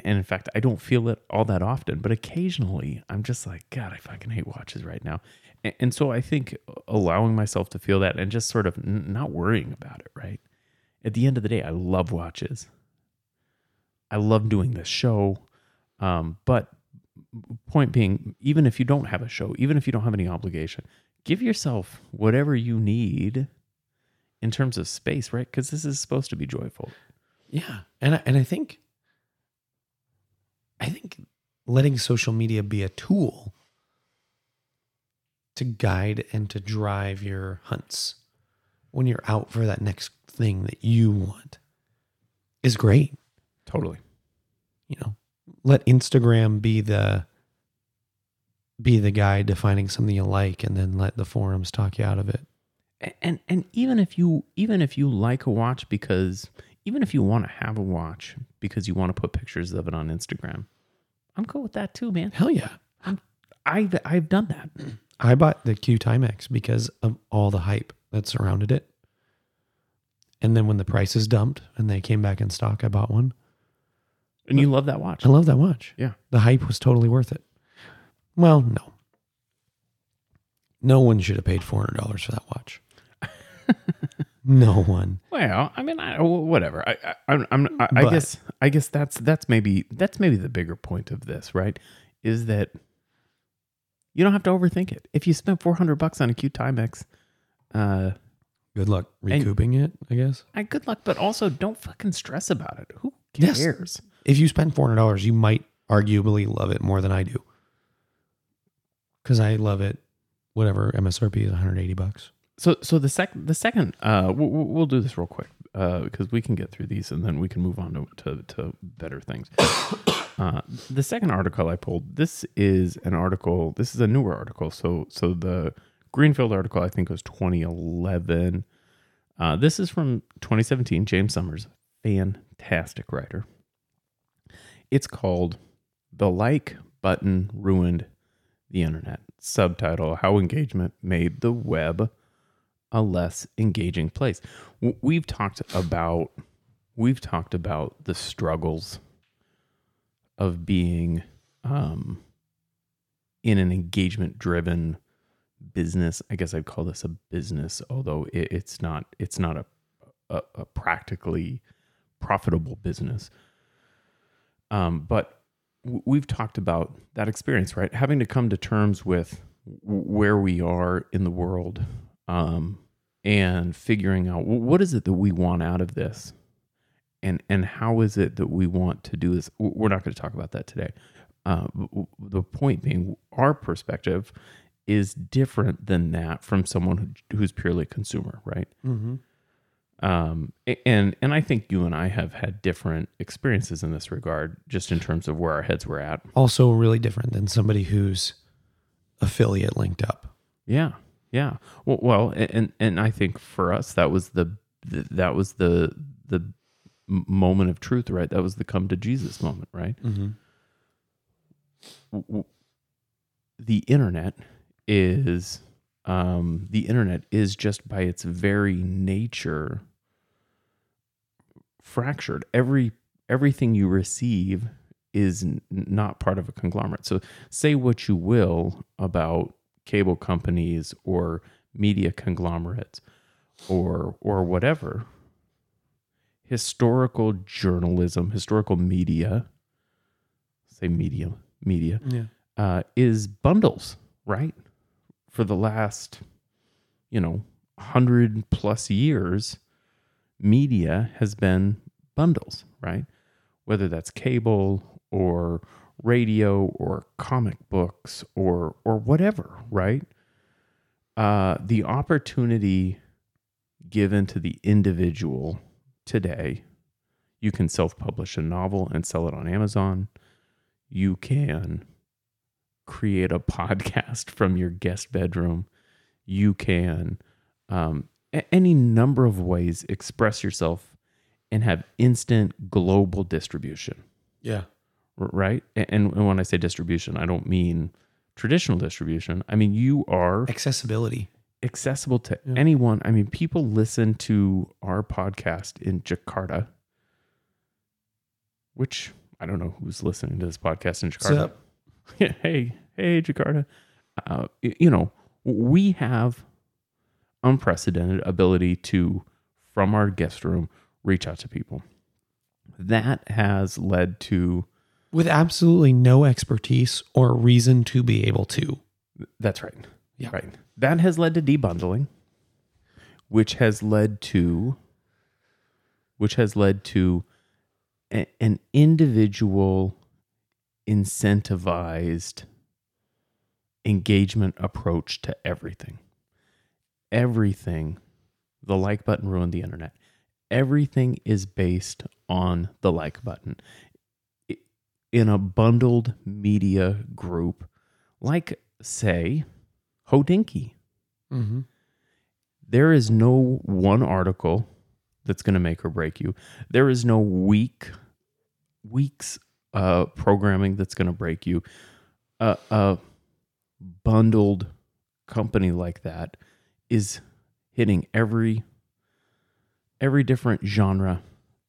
and in fact, I don't feel it all that often, but occasionally I'm just like, God, I fucking hate watches right now. And, and so I think allowing myself to feel that and just sort of n- not worrying about it, right? At the end of the day, I love watches. I love doing this show. Um, but point being, even if you don't have a show, even if you don't have any obligation, give yourself whatever you need in terms of space, right? Because this is supposed to be joyful. Yeah, and I, and I think I think letting social media be a tool to guide and to drive your hunts when you're out for that next thing that you want is great. Totally. You know, let Instagram be the be the guide to finding something you like and then let the forums talk you out of it. And and even if you even if you like a watch because even if you want to have a watch because you want to put pictures of it on Instagram, I'm cool with that too, man. Hell yeah. I've I've done that. [clears throat] I bought the Q Timex because of all the hype that surrounded it. And then when the prices dumped and they came back in stock, I bought one. And you love that watch. I love that watch. Yeah. The hype was totally worth it. Well, no. No one should have paid $400 for that watch. No one. Well, I mean, I, whatever. I, I, I'm, I'm, I, I guess, I guess that's that's maybe that's maybe the bigger point of this, right? Is that you don't have to overthink it. If you spent 400 bucks on a Q Timex, uh, Good luck recouping it, I guess. I good luck, but also don't fucking stress about it. Who Yes. cares? If you spend $400, you might arguably love it more than I do. Because I love it, whatever MSRP is 180 bucks. So, so the second, the second, uh, we'll, we'll do this real quick uh, because we can get through these and then we can move on to to, to better things. [coughs] uh, the second article I pulled, this is an article. This is a newer article. So, so the Greenfield article I think was 2011. Uh, this is from 2017. James Somers, fantastic writer. It's called "The Like Button Ruined the Internet." Subtitle: How Engagement Made the Web a less engaging place. We've talked about we've talked about the struggles of being um, in an engagement driven business. I guess I'd call this a business, although it, it's not. It's not a, a, a practically profitable business. Um, but we've talked about that experience, right? Having to come to terms with where we are in the world um, and figuring out wh- what is it that we want out of this and and how is it that we want to do this we're not going to talk about that today uh, the point being our perspective is different than that from someone who, who's purely a consumer right Mm-hmm. um, and and I think you and I have had different experiences in this regard, just in terms of where our heads were at. Also, really different than somebody who's affiliate linked up. Yeah, yeah. Well, well, and and I think for us that was the, that was the the moment of truth, right? That was the come to Jesus moment, right? Mm-hmm. The internet is um, the internet is just by its very nature fractured. Every everything you receive is n- not part of a conglomerate. So say what you will about cable companies or media conglomerates or or whatever. Historical journalism, historical media, say media, media Yeah. uh, is bundles, right? For the last, you know, hundred plus years, media has been bundles, right? Whether that's cable or radio or comic books or or whatever, right? Uh, the opportunity given to the individual today, you can self-publish a novel and sell it on Amazon. You can create a [laughs] podcast from your guest bedroom. You can, um, any number of ways, express yourself and have instant global distribution, Yeah. Right? And, and when I say distribution, I don't mean traditional distribution. I mean, you are Accessibility. accessible to Yeah. anyone. I mean, people listen to our podcast in Jakarta, which I don't know who's listening to this podcast in Jakarta. [laughs] hey, hey, Jakarta. Uh, you know, we have unprecedented ability to, from our guest room, reach out to people. That has led to, With absolutely no expertise or reason to be able to. that's right. Yeah. Right. That has led to debundling, which has led to which has led to a- an individual incentivized engagement approach to everything. Everything, the like button ruined the internet. Everything is based on the like button. In a bundled media group, like, say, Hodinkee, Mm-hmm. there is no one article that's going to make or break you. There is no week weeks uh, programming that's going to break you. A a bundled company like that is hitting every every different genre.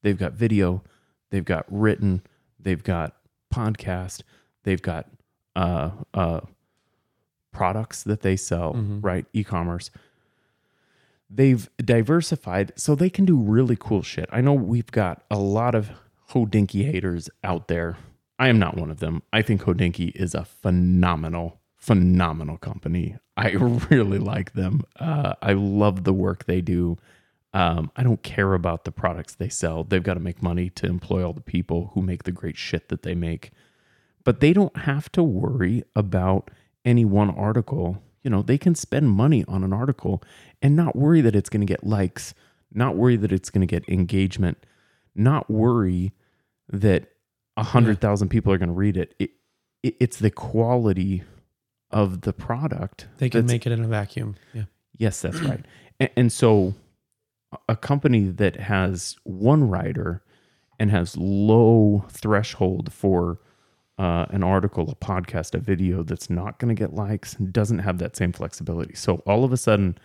They've got video, they've got written, they've got podcast, they've got uh, uh, products that they sell, Mhm. right? E-commerce. They've diversified so they can do really cool shit. I know we've got a lot of Hodinkee haters out there. I am not one of them. I think Hodinkee is a phenomenal, phenomenal company. I [laughs] really like them. Uh, I love the work they do. Um, I don't care about the products they sell. They've got to make money to employ all the people who make the great shit that they make. But they don't have to worry about any one article. You know, they can spend money on an article and not worry that it's going to get likes, not worry that it's going to get engagement, not worry that a hundred thousand people are going to read it. It, it. It's the quality of the product. They can make it in a vacuum. Yeah. Yes, that's right. And, and so, a company that has one writer and has low threshold for uh, an article, a podcast, a video that's not going to get likes and doesn't have that same flexibility. So all of a sudden,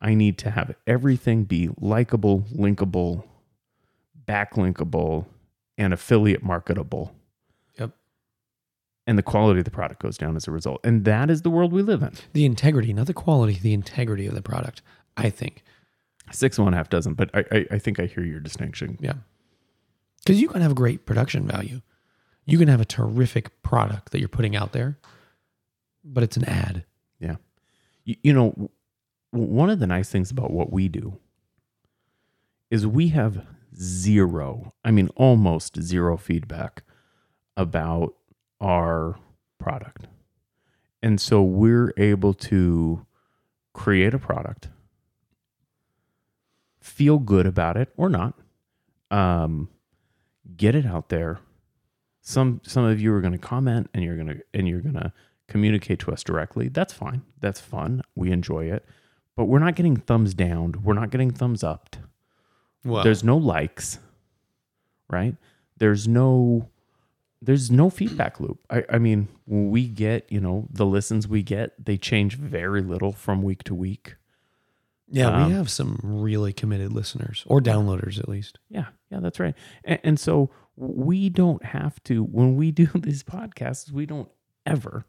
I need to have everything be likable, linkable, backlinkable, and affiliate marketable. Yep. And the quality of the product goes down as a result. And that is the world we live in. The integrity, not the quality, the integrity of the product, I think. Six and one half dozen, but I, I, I think I hear your distinction. Yeah. Because you can have great production value. You can have a terrific product that you're putting out there, but it's an ad. Yeah. You, you know, one of the nice things about what we do is we have zero, I mean, almost zero feedback about our product. And so we're able to create a product, feel good about it or not, um, get it out there. Some some of you are going to comment and you're going to and you're going to communicate to us directly. That's fine. That's fun. We enjoy it. But we're not getting thumbs down. We're not getting thumbs up. Well, There's no likes, right? There's no there's no feedback loop. I, I mean, we get, you know, the listens we get, they change very little from week to week. Yeah, um, we have some really committed listeners or downloaders at least. Yeah, yeah, that's right. And, and so we don't have to when we do [laughs] these podcasts, we don't ever,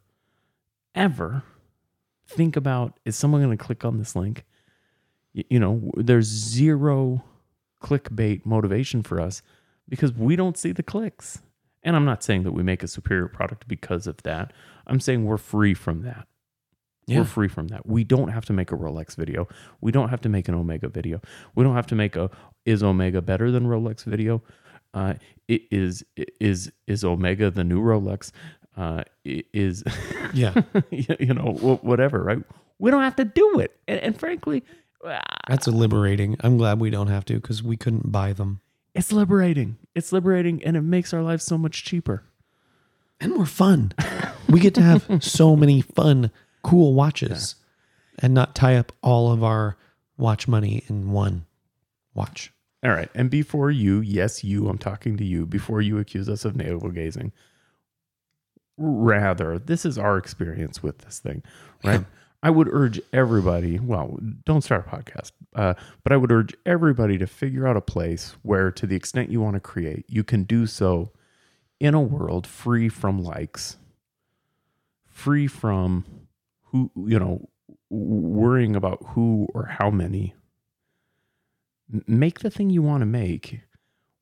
ever think about is someone going to click on this link? Y- You know, there's zero clickbait motivation for us because we don't see the clicks. And I'm not saying that we make a superior product because of that. I'm saying we're free from that. Yeah. We're free from that. We don't have to make a Rolex video. We don't have to make an Omega video. We don't have to make a is Omega better than Rolex video? Uh, it is is is Omega the new Rolex? Uh, is Yeah. [laughs] you know whatever, right? We don't have to do it. And, and frankly, That's liberating. I'm glad we don't have to because we couldn't buy them. it's liberating. It's liberating, and it makes our lives so much cheaper. And more fun. we get to have [laughs] so many fun, cool watches and not tie up all of our watch money in one watch. All right. And before you, yes, you, I'm talking to you, before you accuse us of navel gazing, rather, this is our experience with this thing, [laughs] right? Yeah. I would urge everybody, well, don't start a podcast, uh, but I would urge everybody to figure out a place where, to the extent you want to create, you can do so in a world free from likes, free from who, you know, worrying about who or how many make the thing you want to make,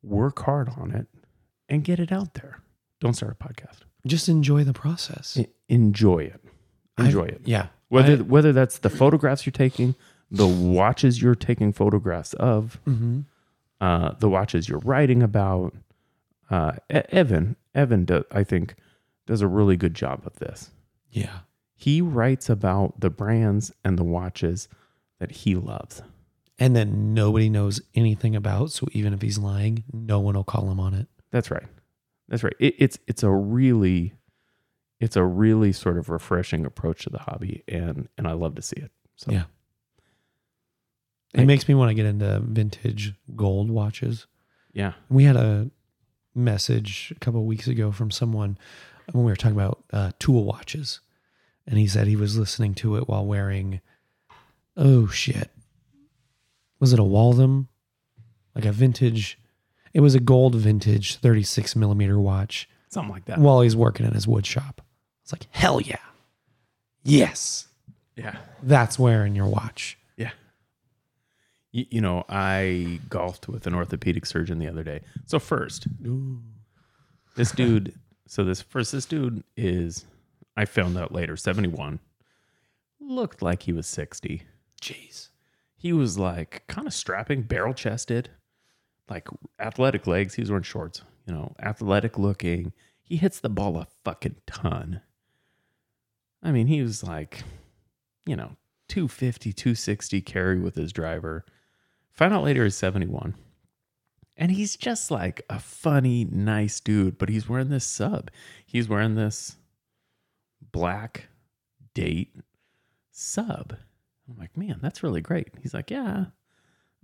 work hard on it, and get it out there. Don't start a podcast. Just enjoy the process. Enjoy it. Enjoy I- it. Yeah. Whether I- whether that's the photographs you're taking, the watches you're taking photographs of, Mhm. uh, the watches you're writing about. Uh, Evan, Evan, do, I think, does a really good job of this. Yeah. He writes about the brands and the watches that he loves. And then nobody knows anything about. So even if he's lying, no one will call him on it. That's right. That's right. It, it's it's a really it's a really sort of refreshing approach to the hobby, and and I love to see it. So Yeah. It Like- makes me want to get into vintage gold watches. yeah, We had a message a couple of weeks ago from someone when we were talking about uh, tool watches, and he said he was listening to it while wearing, oh shit, was it a Waltham, like a vintage? It was a gold vintage 36 millimeter watch something like that. while he's working in his wood shop. It's like hell yeah, yes, Yeah, that's wearing your watch. yeah. You, you know, I golfed with an orthopedic surgeon the other day. So first, this dude. So this first, this dude is. I found out later, seventy one. Looked like he was sixty. Jeez. he was like kind of strapping, barrel chested, like athletic legs. He was wearing shorts, you know, athletic looking. He hits the ball a fucking ton. I mean, he was like, you know, 250, 260 carry with his driver. Find out later he's 71. And he's just like a funny, nice dude, but he's wearing this sub. He's wearing this black date sub. I'm like, man, that's really great. He's like, yeah,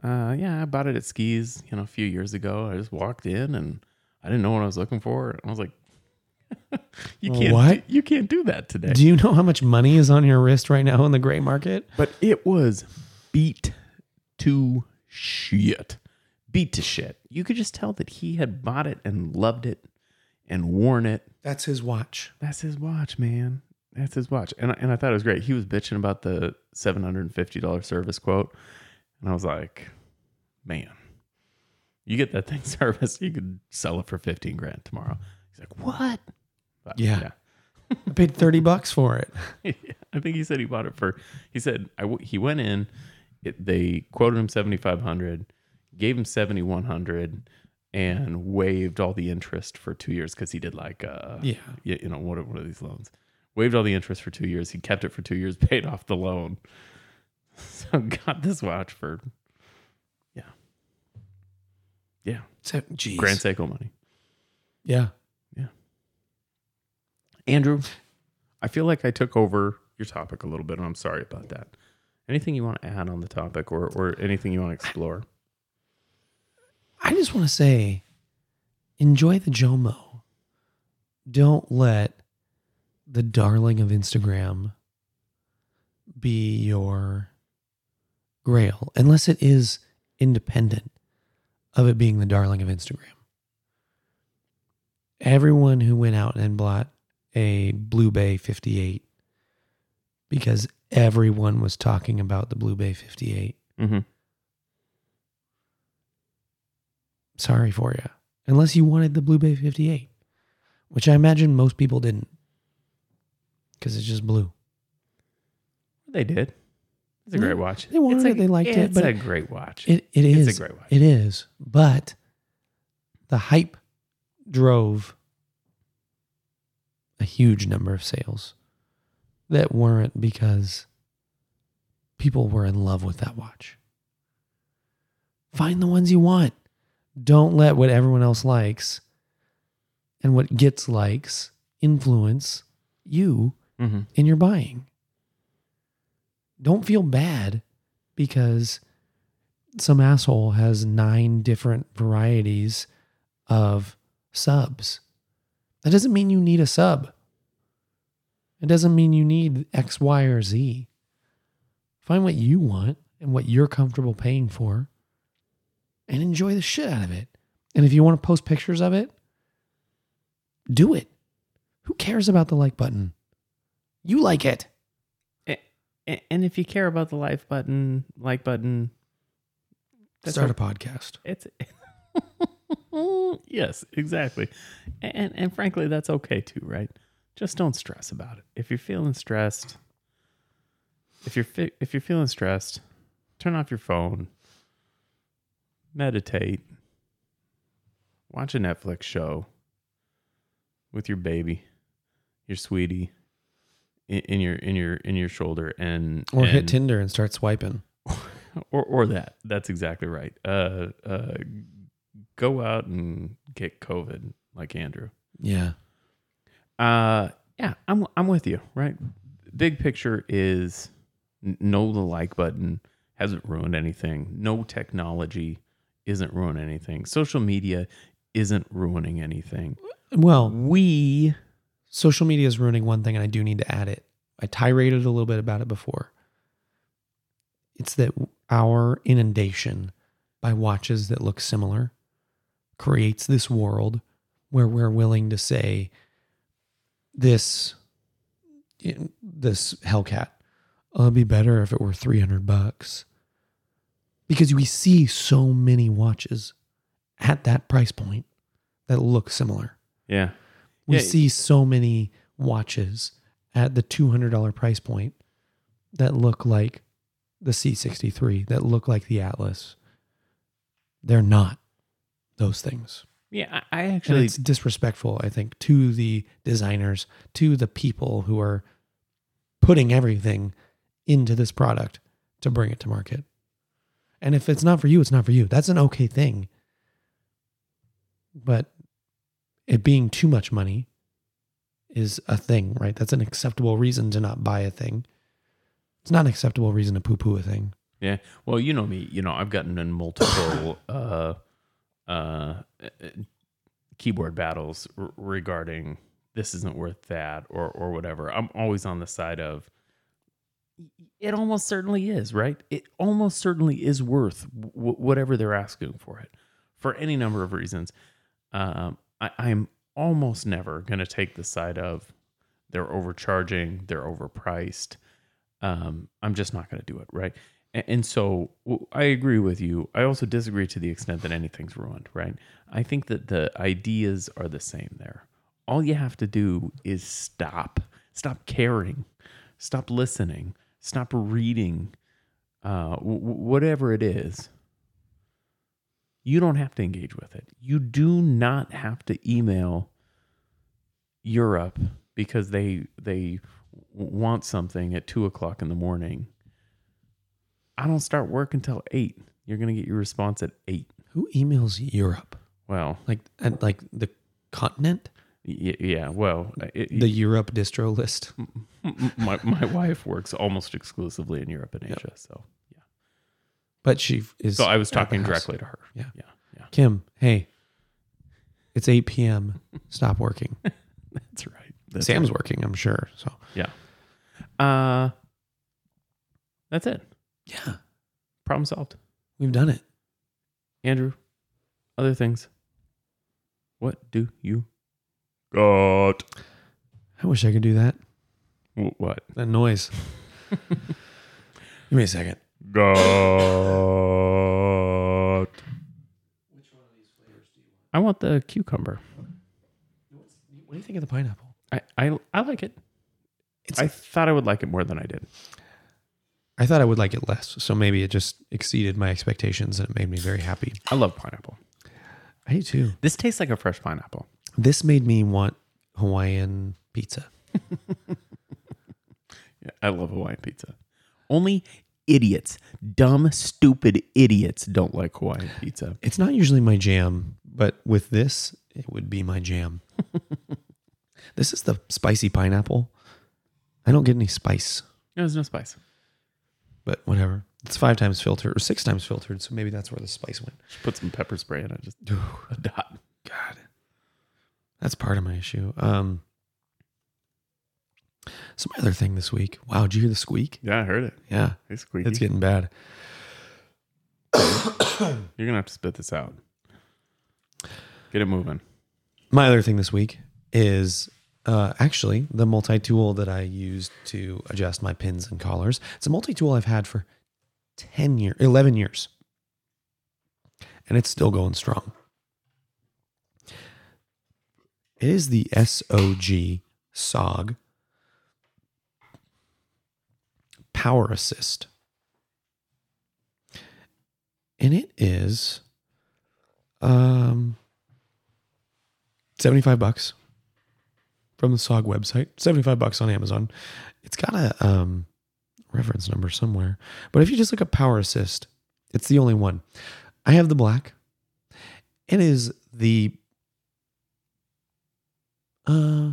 uh, yeah, I bought it at skis, you know, a few years ago. I just walked in and I didn't know what I was looking for. I was like, [laughs] you can't, What? Do, you can't do that today. Do you know how much money is on your wrist right now in the gray market? but it was beat to shit, beat to shit. You could just tell that he had bought it and loved it and worn it. That's his watch. That's his watch, man. That's his watch. And I, and I thought it was great. He was bitching about the $750 service quote. And I was like, man, you get that thing [laughs] serviced, you could sell it for 15 grand tomorrow. He's like, what? But, Yeah. I paid 30 bucks for it. [laughs] yeah. I think he said he bought it for, he said, I w- he went in, it, they quoted him 7,500, gave him 7,100 and waived all the interest for two years because he did like, uh, Yeah. you, you know, what are, what are these loans? Waived all the interest for two years. He kept it for two years, [laughs] paid off the loan. [laughs] So got this watch for, yeah, yeah, So, geez. Grand Seiko money. Yeah. Yeah. Andrew, I feel like I took over your topic a little bit, and I'm sorry about that. Anything you want to add on the topic, or or anything you want to explore? I just want to say enjoy the Jomo. Don't let the darling of Instagram be your grail unless it is independent of it being the darling of Instagram. Everyone who went out and bought a Blue Bay 58 because everyone was talking about the Blue Bay 58 Mm-hmm. Sorry for you. Unless you wanted the Blue Bay 58. which I imagine most people didn't because it's just blue. They did. It's a great watch. they wanted it's a, it, they liked it, It's but a great watch. It it It's a great watch. It is, but the hype drove a huge number of sales that weren't because people were in love with that watch. Find the ones you want. Don't let what everyone else likes and what gets likes influence you hmm in your buying. Don't feel bad because some asshole has nine different varieties of subs. That doesn't mean you need a sub. It doesn't mean you need X, Y, or Z. Find what you want and what you're comfortable paying for and enjoy the shit out of it. And if you want to post pictures of it, do it. Who cares about the like button? You like it. And if you care about the like button, like button, that's Start a podcast. It's [laughs] yes, exactly. And and frankly, that's okay too, right? Just don't stress about it. If you're feeling stressed, if you're fi- if you're feeling stressed, turn off your phone, meditate, watch a Netflix show with your baby, your sweetie, in, in your in your in your shoulder, and Or hit Tinder and start swiping. [laughs] or or that. That's exactly right. Uh, uh, go out and get COVID like Andrew. Yeah. Uh, yeah, I'm I'm with you. Right. Big picture is n- know the like button hasn't ruined anything. No technology isn't ruining anything. Social media isn't ruining anything. Well, We social media is ruining one thing, and I do need to add it. I tiraded a little bit about it before. It's that our inundation by watches that look similar creates this world where we're willing to say this this Hellcat it'd be better if it were 300 bucks because we see so many watches at that price point that look similar yeah we Yeah. see so many watches at the $200 price point that look like the C63, that look like the Atlas. They're not those things. yeah. I, I And actually it's disrespectful, I think, to the designers, to the people who are putting everything into this product to bring it to market. And if it's not for you, it's not for you. That's an okay thing. But it being too much money is a thing, right? That's an acceptable reason to not buy a thing. It's not an acceptable reason to poo poo a thing. Yeah. Well, you know me. You know, I've gotten in multiple [coughs] uh, uh, keyboard battles r- regarding this isn't worth that or or whatever. I'm always on the side of it. Almost certainly is right. It almost certainly is worth w- whatever they're asking for it for any number of reasons. Um, I, I'm almost never going to take the side of they're overcharging, they're overpriced. Um, I'm just not going to do it, right? And, and so I agree with you. I also disagree to the extent that anything's ruined, right? I think that the ideas are the same there. All you have to do is stop, stop caring, stop listening, stop reading, uh, w- whatever it is. You don't have to engage with it. You do not have to email Europe because they they want something at two o'clock in the morning. I don't start work until eight. You're gonna get your response at eight. Who emails Europe? Well, Like at like the continent? Y- yeah. Well, it, The Europe distro list. [laughs] my my wife works almost exclusively in Europe and Asia, so yeah. But she is So I was talking directly to her. Yeah. yeah, yeah. Kim, hey, it's 8 p.m. Stop working. [laughs] That's right. That's Sam's right. working, I'm sure. So, Yeah. Uh, that's it. yeah, Problem solved. we've done it. Andrew, other things. What do you got? I wish I could do that. Wh- What? That noise. Give me a second. Got. I want the cucumber. What do you think of the pineapple? I I, I like it. It's I thought I would like it more than I did. I thought I would like it less, so maybe it just exceeded my expectations and it made me very happy. I love pineapple. I do too. This tastes like a fresh pineapple. This made me want Hawaiian pizza. [laughs] Yeah, I love Hawaiian pizza. Only idiots, dumb, stupid idiots don't like Hawaiian pizza. It's not usually my jam, but with this, it would be my jam. [laughs] this is the spicy pineapple. I don't get any spice, No, There's no spice. but whatever. It's five times filtered or six times filtered, so maybe that's where the spice went. Just put some pepper spray in it. Just [sighs] a dot. God, that's part of my issue. Um, some other thing this week. Wow, did you hear the squeak? Yeah, I heard it. Yeah, It's squeaky. it's getting bad. [coughs] You're gonna have to spit this out. Get it moving. My other thing this week is uh, actually the multi tool that I used to adjust my pins and collars. It's a multi tool I've had for 10 years, 11 years, and it's still going strong. It is the SOG SOG Power Assist. And it is um 75 bucks from the SOG website. 75 bucks on Amazon. It's got a um reference number somewhere. But if you just look up Power Assist, it's the only one. I have the black. It is the uh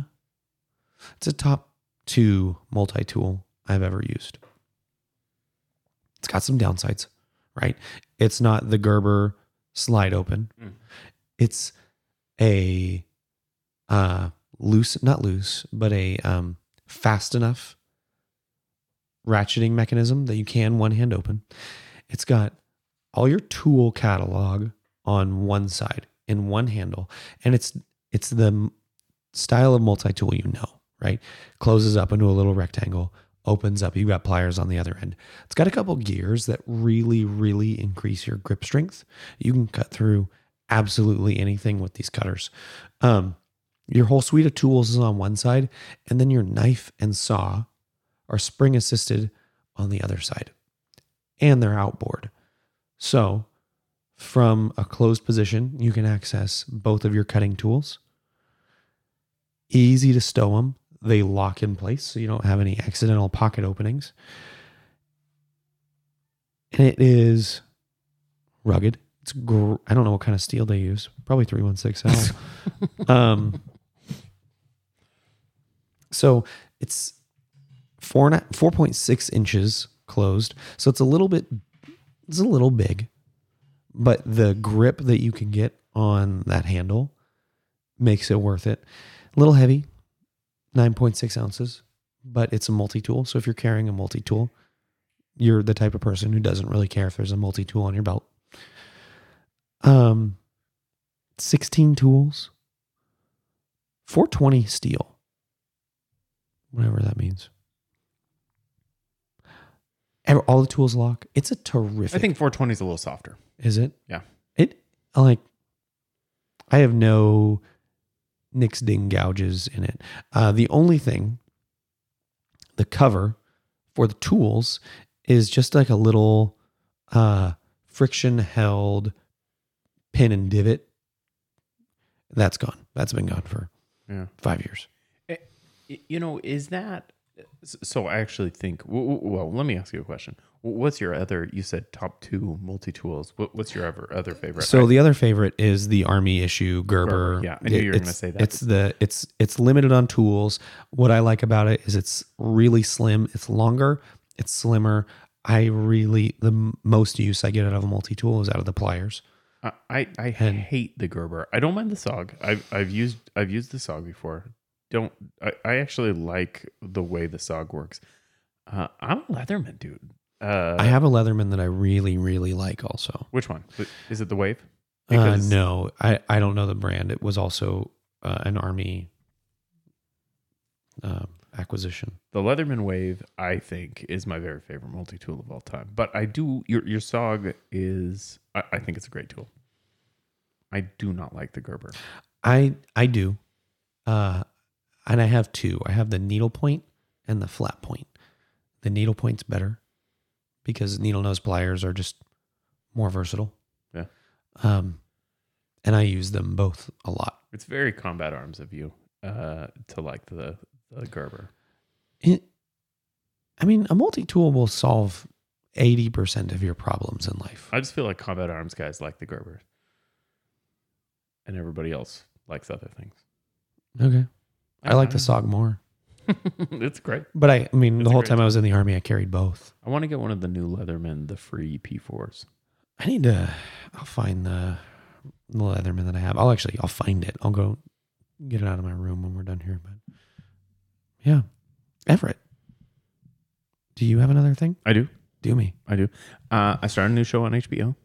it's a top 2 multi-tool I've ever used. It's got some downsides, right? It's not the Gerber slide open. Mm. It's a uh loose not loose, but a um fast enough ratcheting mechanism that you can one hand open. It's got all your tool catalog on one side in one handle and it's it's the style of multi-tool you know, right? Closes up into a little rectangle, opens up, you've got pliers on the other end. It's got a couple gears that really really increase your grip strength. You can cut through absolutely anything with these cutters. Um your whole suite of tools is on one side and then your knife and saw are spring assisted on the other side and they're outboard. So, from a closed position, you can access both of your cutting tools. Easy to stow them. They lock in place so you don't have any accidental pocket openings. And it is rugged. It's gr- I don't know what kind of steel they use. Probably 316L. [laughs] um so it's four and a- 4.6 inches closed. So it's a little bit, it's a little big, but the grip that you can get on that handle makes it worth it. A little heavy, 9.6 ounces, but it's a multi tool. So if you're carrying a multi tool, you're the type of person who doesn't really care if there's a multi tool on your belt. Um, 16 tools, 420 steel whatever that means. All the tools lock. It's a terrific. I think 420 is a little softer. is it? Yeah. It like. I have no nicks ding gouges in it. Uh, the only thing, the cover for the tools is just like a little uh, friction held pin and divot. That's gone. That's been gone for Yeah. five years. Y- You know, is that so? I actually think. Well, let me ask you a question. What's your other? You said top two multi tools. What's your other other favorite? So the other favorite is the army issue Gerber. Gerber, yeah. I knew you were gonna It's- say that. It's the it's it's limited on tools. What I like about it is it's really slim. It's longer. It's slimmer. I really the most use I get out of a multi tool is out of the pliers. I I, I hate the Gerber. I don't mind the Sog. I've I've used I've used the Sog before. Don't I, I actually like the way the Sog works. Uh, I'm a Leatherman dude. Uh, I have a Leatherman that I really really like. Also, which one? Is it the Wave? uh, no, I I don't know the brand. It was also uh, an army uh, acquisition. The Leatherman Wave, I think, is my very favorite multi tool of all time. But I do your your Sog is I, I think it's a great tool. I do not like the Gerber. I I do. Uh, and I have two. I have the needle point and the flat point. The needle point's better because needle nose pliers are just more versatile. Yeah. Um, and I use them both a lot. It's very combat arms of you uh, to like the the Gerber. It, I mean, a multi tool will solve eighty percent of your problems in life. I just feel like combat arms guys like the Gerber, and everybody else likes other things. Okay, I like the. SOG more, [laughs] it's great. but I, I mean, It's the whole great time I was in the army, I carried both. I want to get one of the new Leatherman, the free P4s. I need to. I'll find the the Leatherman that I have. I'll actually. I'll find it. I'll go get it out of my room when we're done here. But yeah, Everett. Do you have another thing? I do. Do me. I do. Uh, I started a new show on HBO.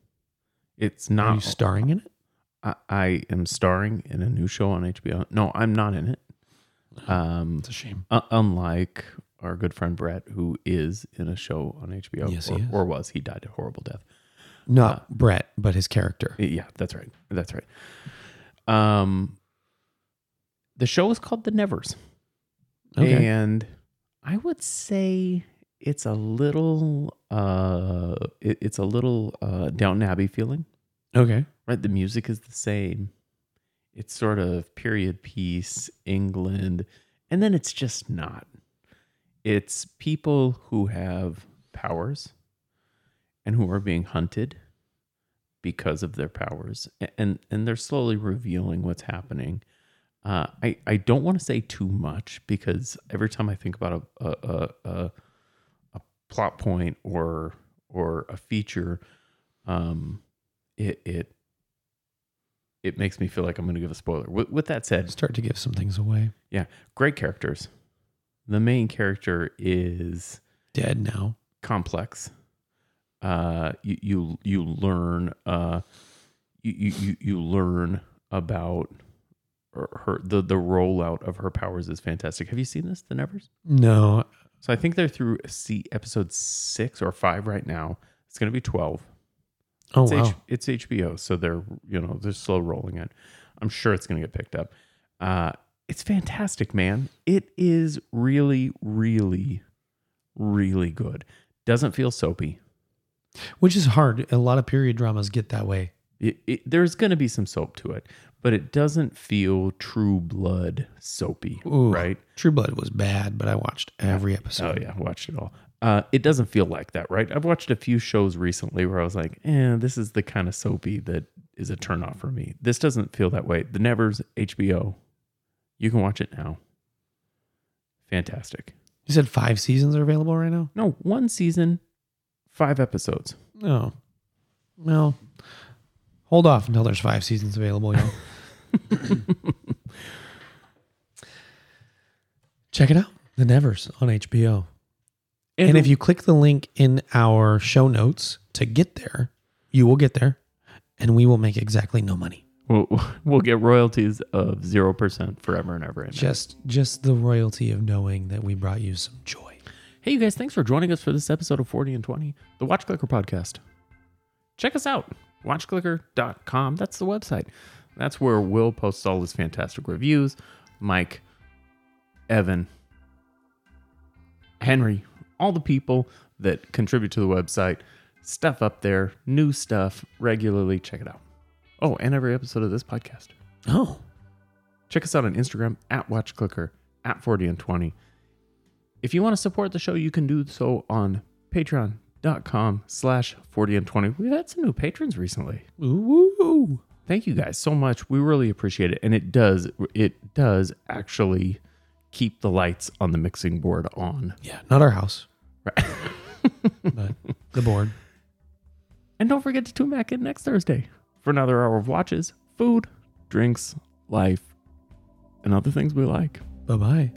It's Are not. you starring in it? I, I am starring in a new show on HBO. No, I'm not in it. Um, It's a shame. uh, unlike our good friend Brett, who is in a show on HBO, Yes, or, he is. or was. He died a horrible death. Not Brett, but his character. Yeah, that's right. That's right. Um, the show is called The Nevers, Okay. and I would say it's a little, uh, it- it's a little uh, Downton Abbey feeling. okay. right? The music is the same. It's sort of period piece, England, and then it's just not. It's people who have powers and who are being hunted because of their powers, and and they're slowly revealing what's happening. Uh, I I don't want to say too much because every time I think about a a, a, a, a plot point or or a feature, um, it it it makes me feel like I'm going to give a spoiler. With, with that said, Start to give some things away. Yeah, great characters. The main character is Dead now. complex. Uh, you you you learn uh, you you you- learn about her, her the the rollout of her powers is fantastic. Have you seen this, The Nevers? No. So I think they're through see episode six or five right now. It's going to be twelve. Oh it's, wow. H- it's HBO, so they're you know they're slow rolling it. I'm sure it's going to get picked up. Uh, it's fantastic, man. It is really, really, really good. Doesn't feel soapy. Which is hard. A lot of period dramas get that way. It, it, there's going to be some soap to it, but it doesn't feel true blood soapy, Ooh. right? True Blood was bad, but I watched every episode. Oh yeah, watched it all. Uh, it doesn't feel like that, right? I've watched a few shows recently where I was like, "eh, this is the kind of soapy that is a turnoff for me." This doesn't feel that way. The Nevers HBO, you can watch it now. Fantastic. You said five seasons are available right now? No, one season, five episodes. No. Well, hold off until there's five seasons available, y'all. [laughs] Check it out. The Nevers on HBO. And, if you click the link in our show notes to get there, you will get there and we will make exactly no money. we'll, [laughs] we'll get royalties of zero percent forever and ever. Amen. Just just the royalty of knowing that we brought you some joy. Hey, you guys, thanks for joining us for this episode of 40 and 20, the Watch Clicker podcast. Check us out, watchclicker.com. That's the website. That's where Will posts all his fantastic reviews. Mike, Evan, Henry, all the people that contribute to the website, stuff up there, new stuff regularly. Check it out. Oh, and every episode of this podcast. Oh, Check us out on Instagram at WatchClicker at 40 and 20. If you want to support the show, you can do so on patreon.com slash 40 and 20. We've had some new patrons recently. ooh, Thank you guys so much. We really appreciate it. And it does, it does actually keep the lights on the mixing board on. yeah, not our house, Right. [laughs] but the board. And don't forget to tune back in next Thursday for another hour of watches, food, drinks, life, and other things we like. Bye bye.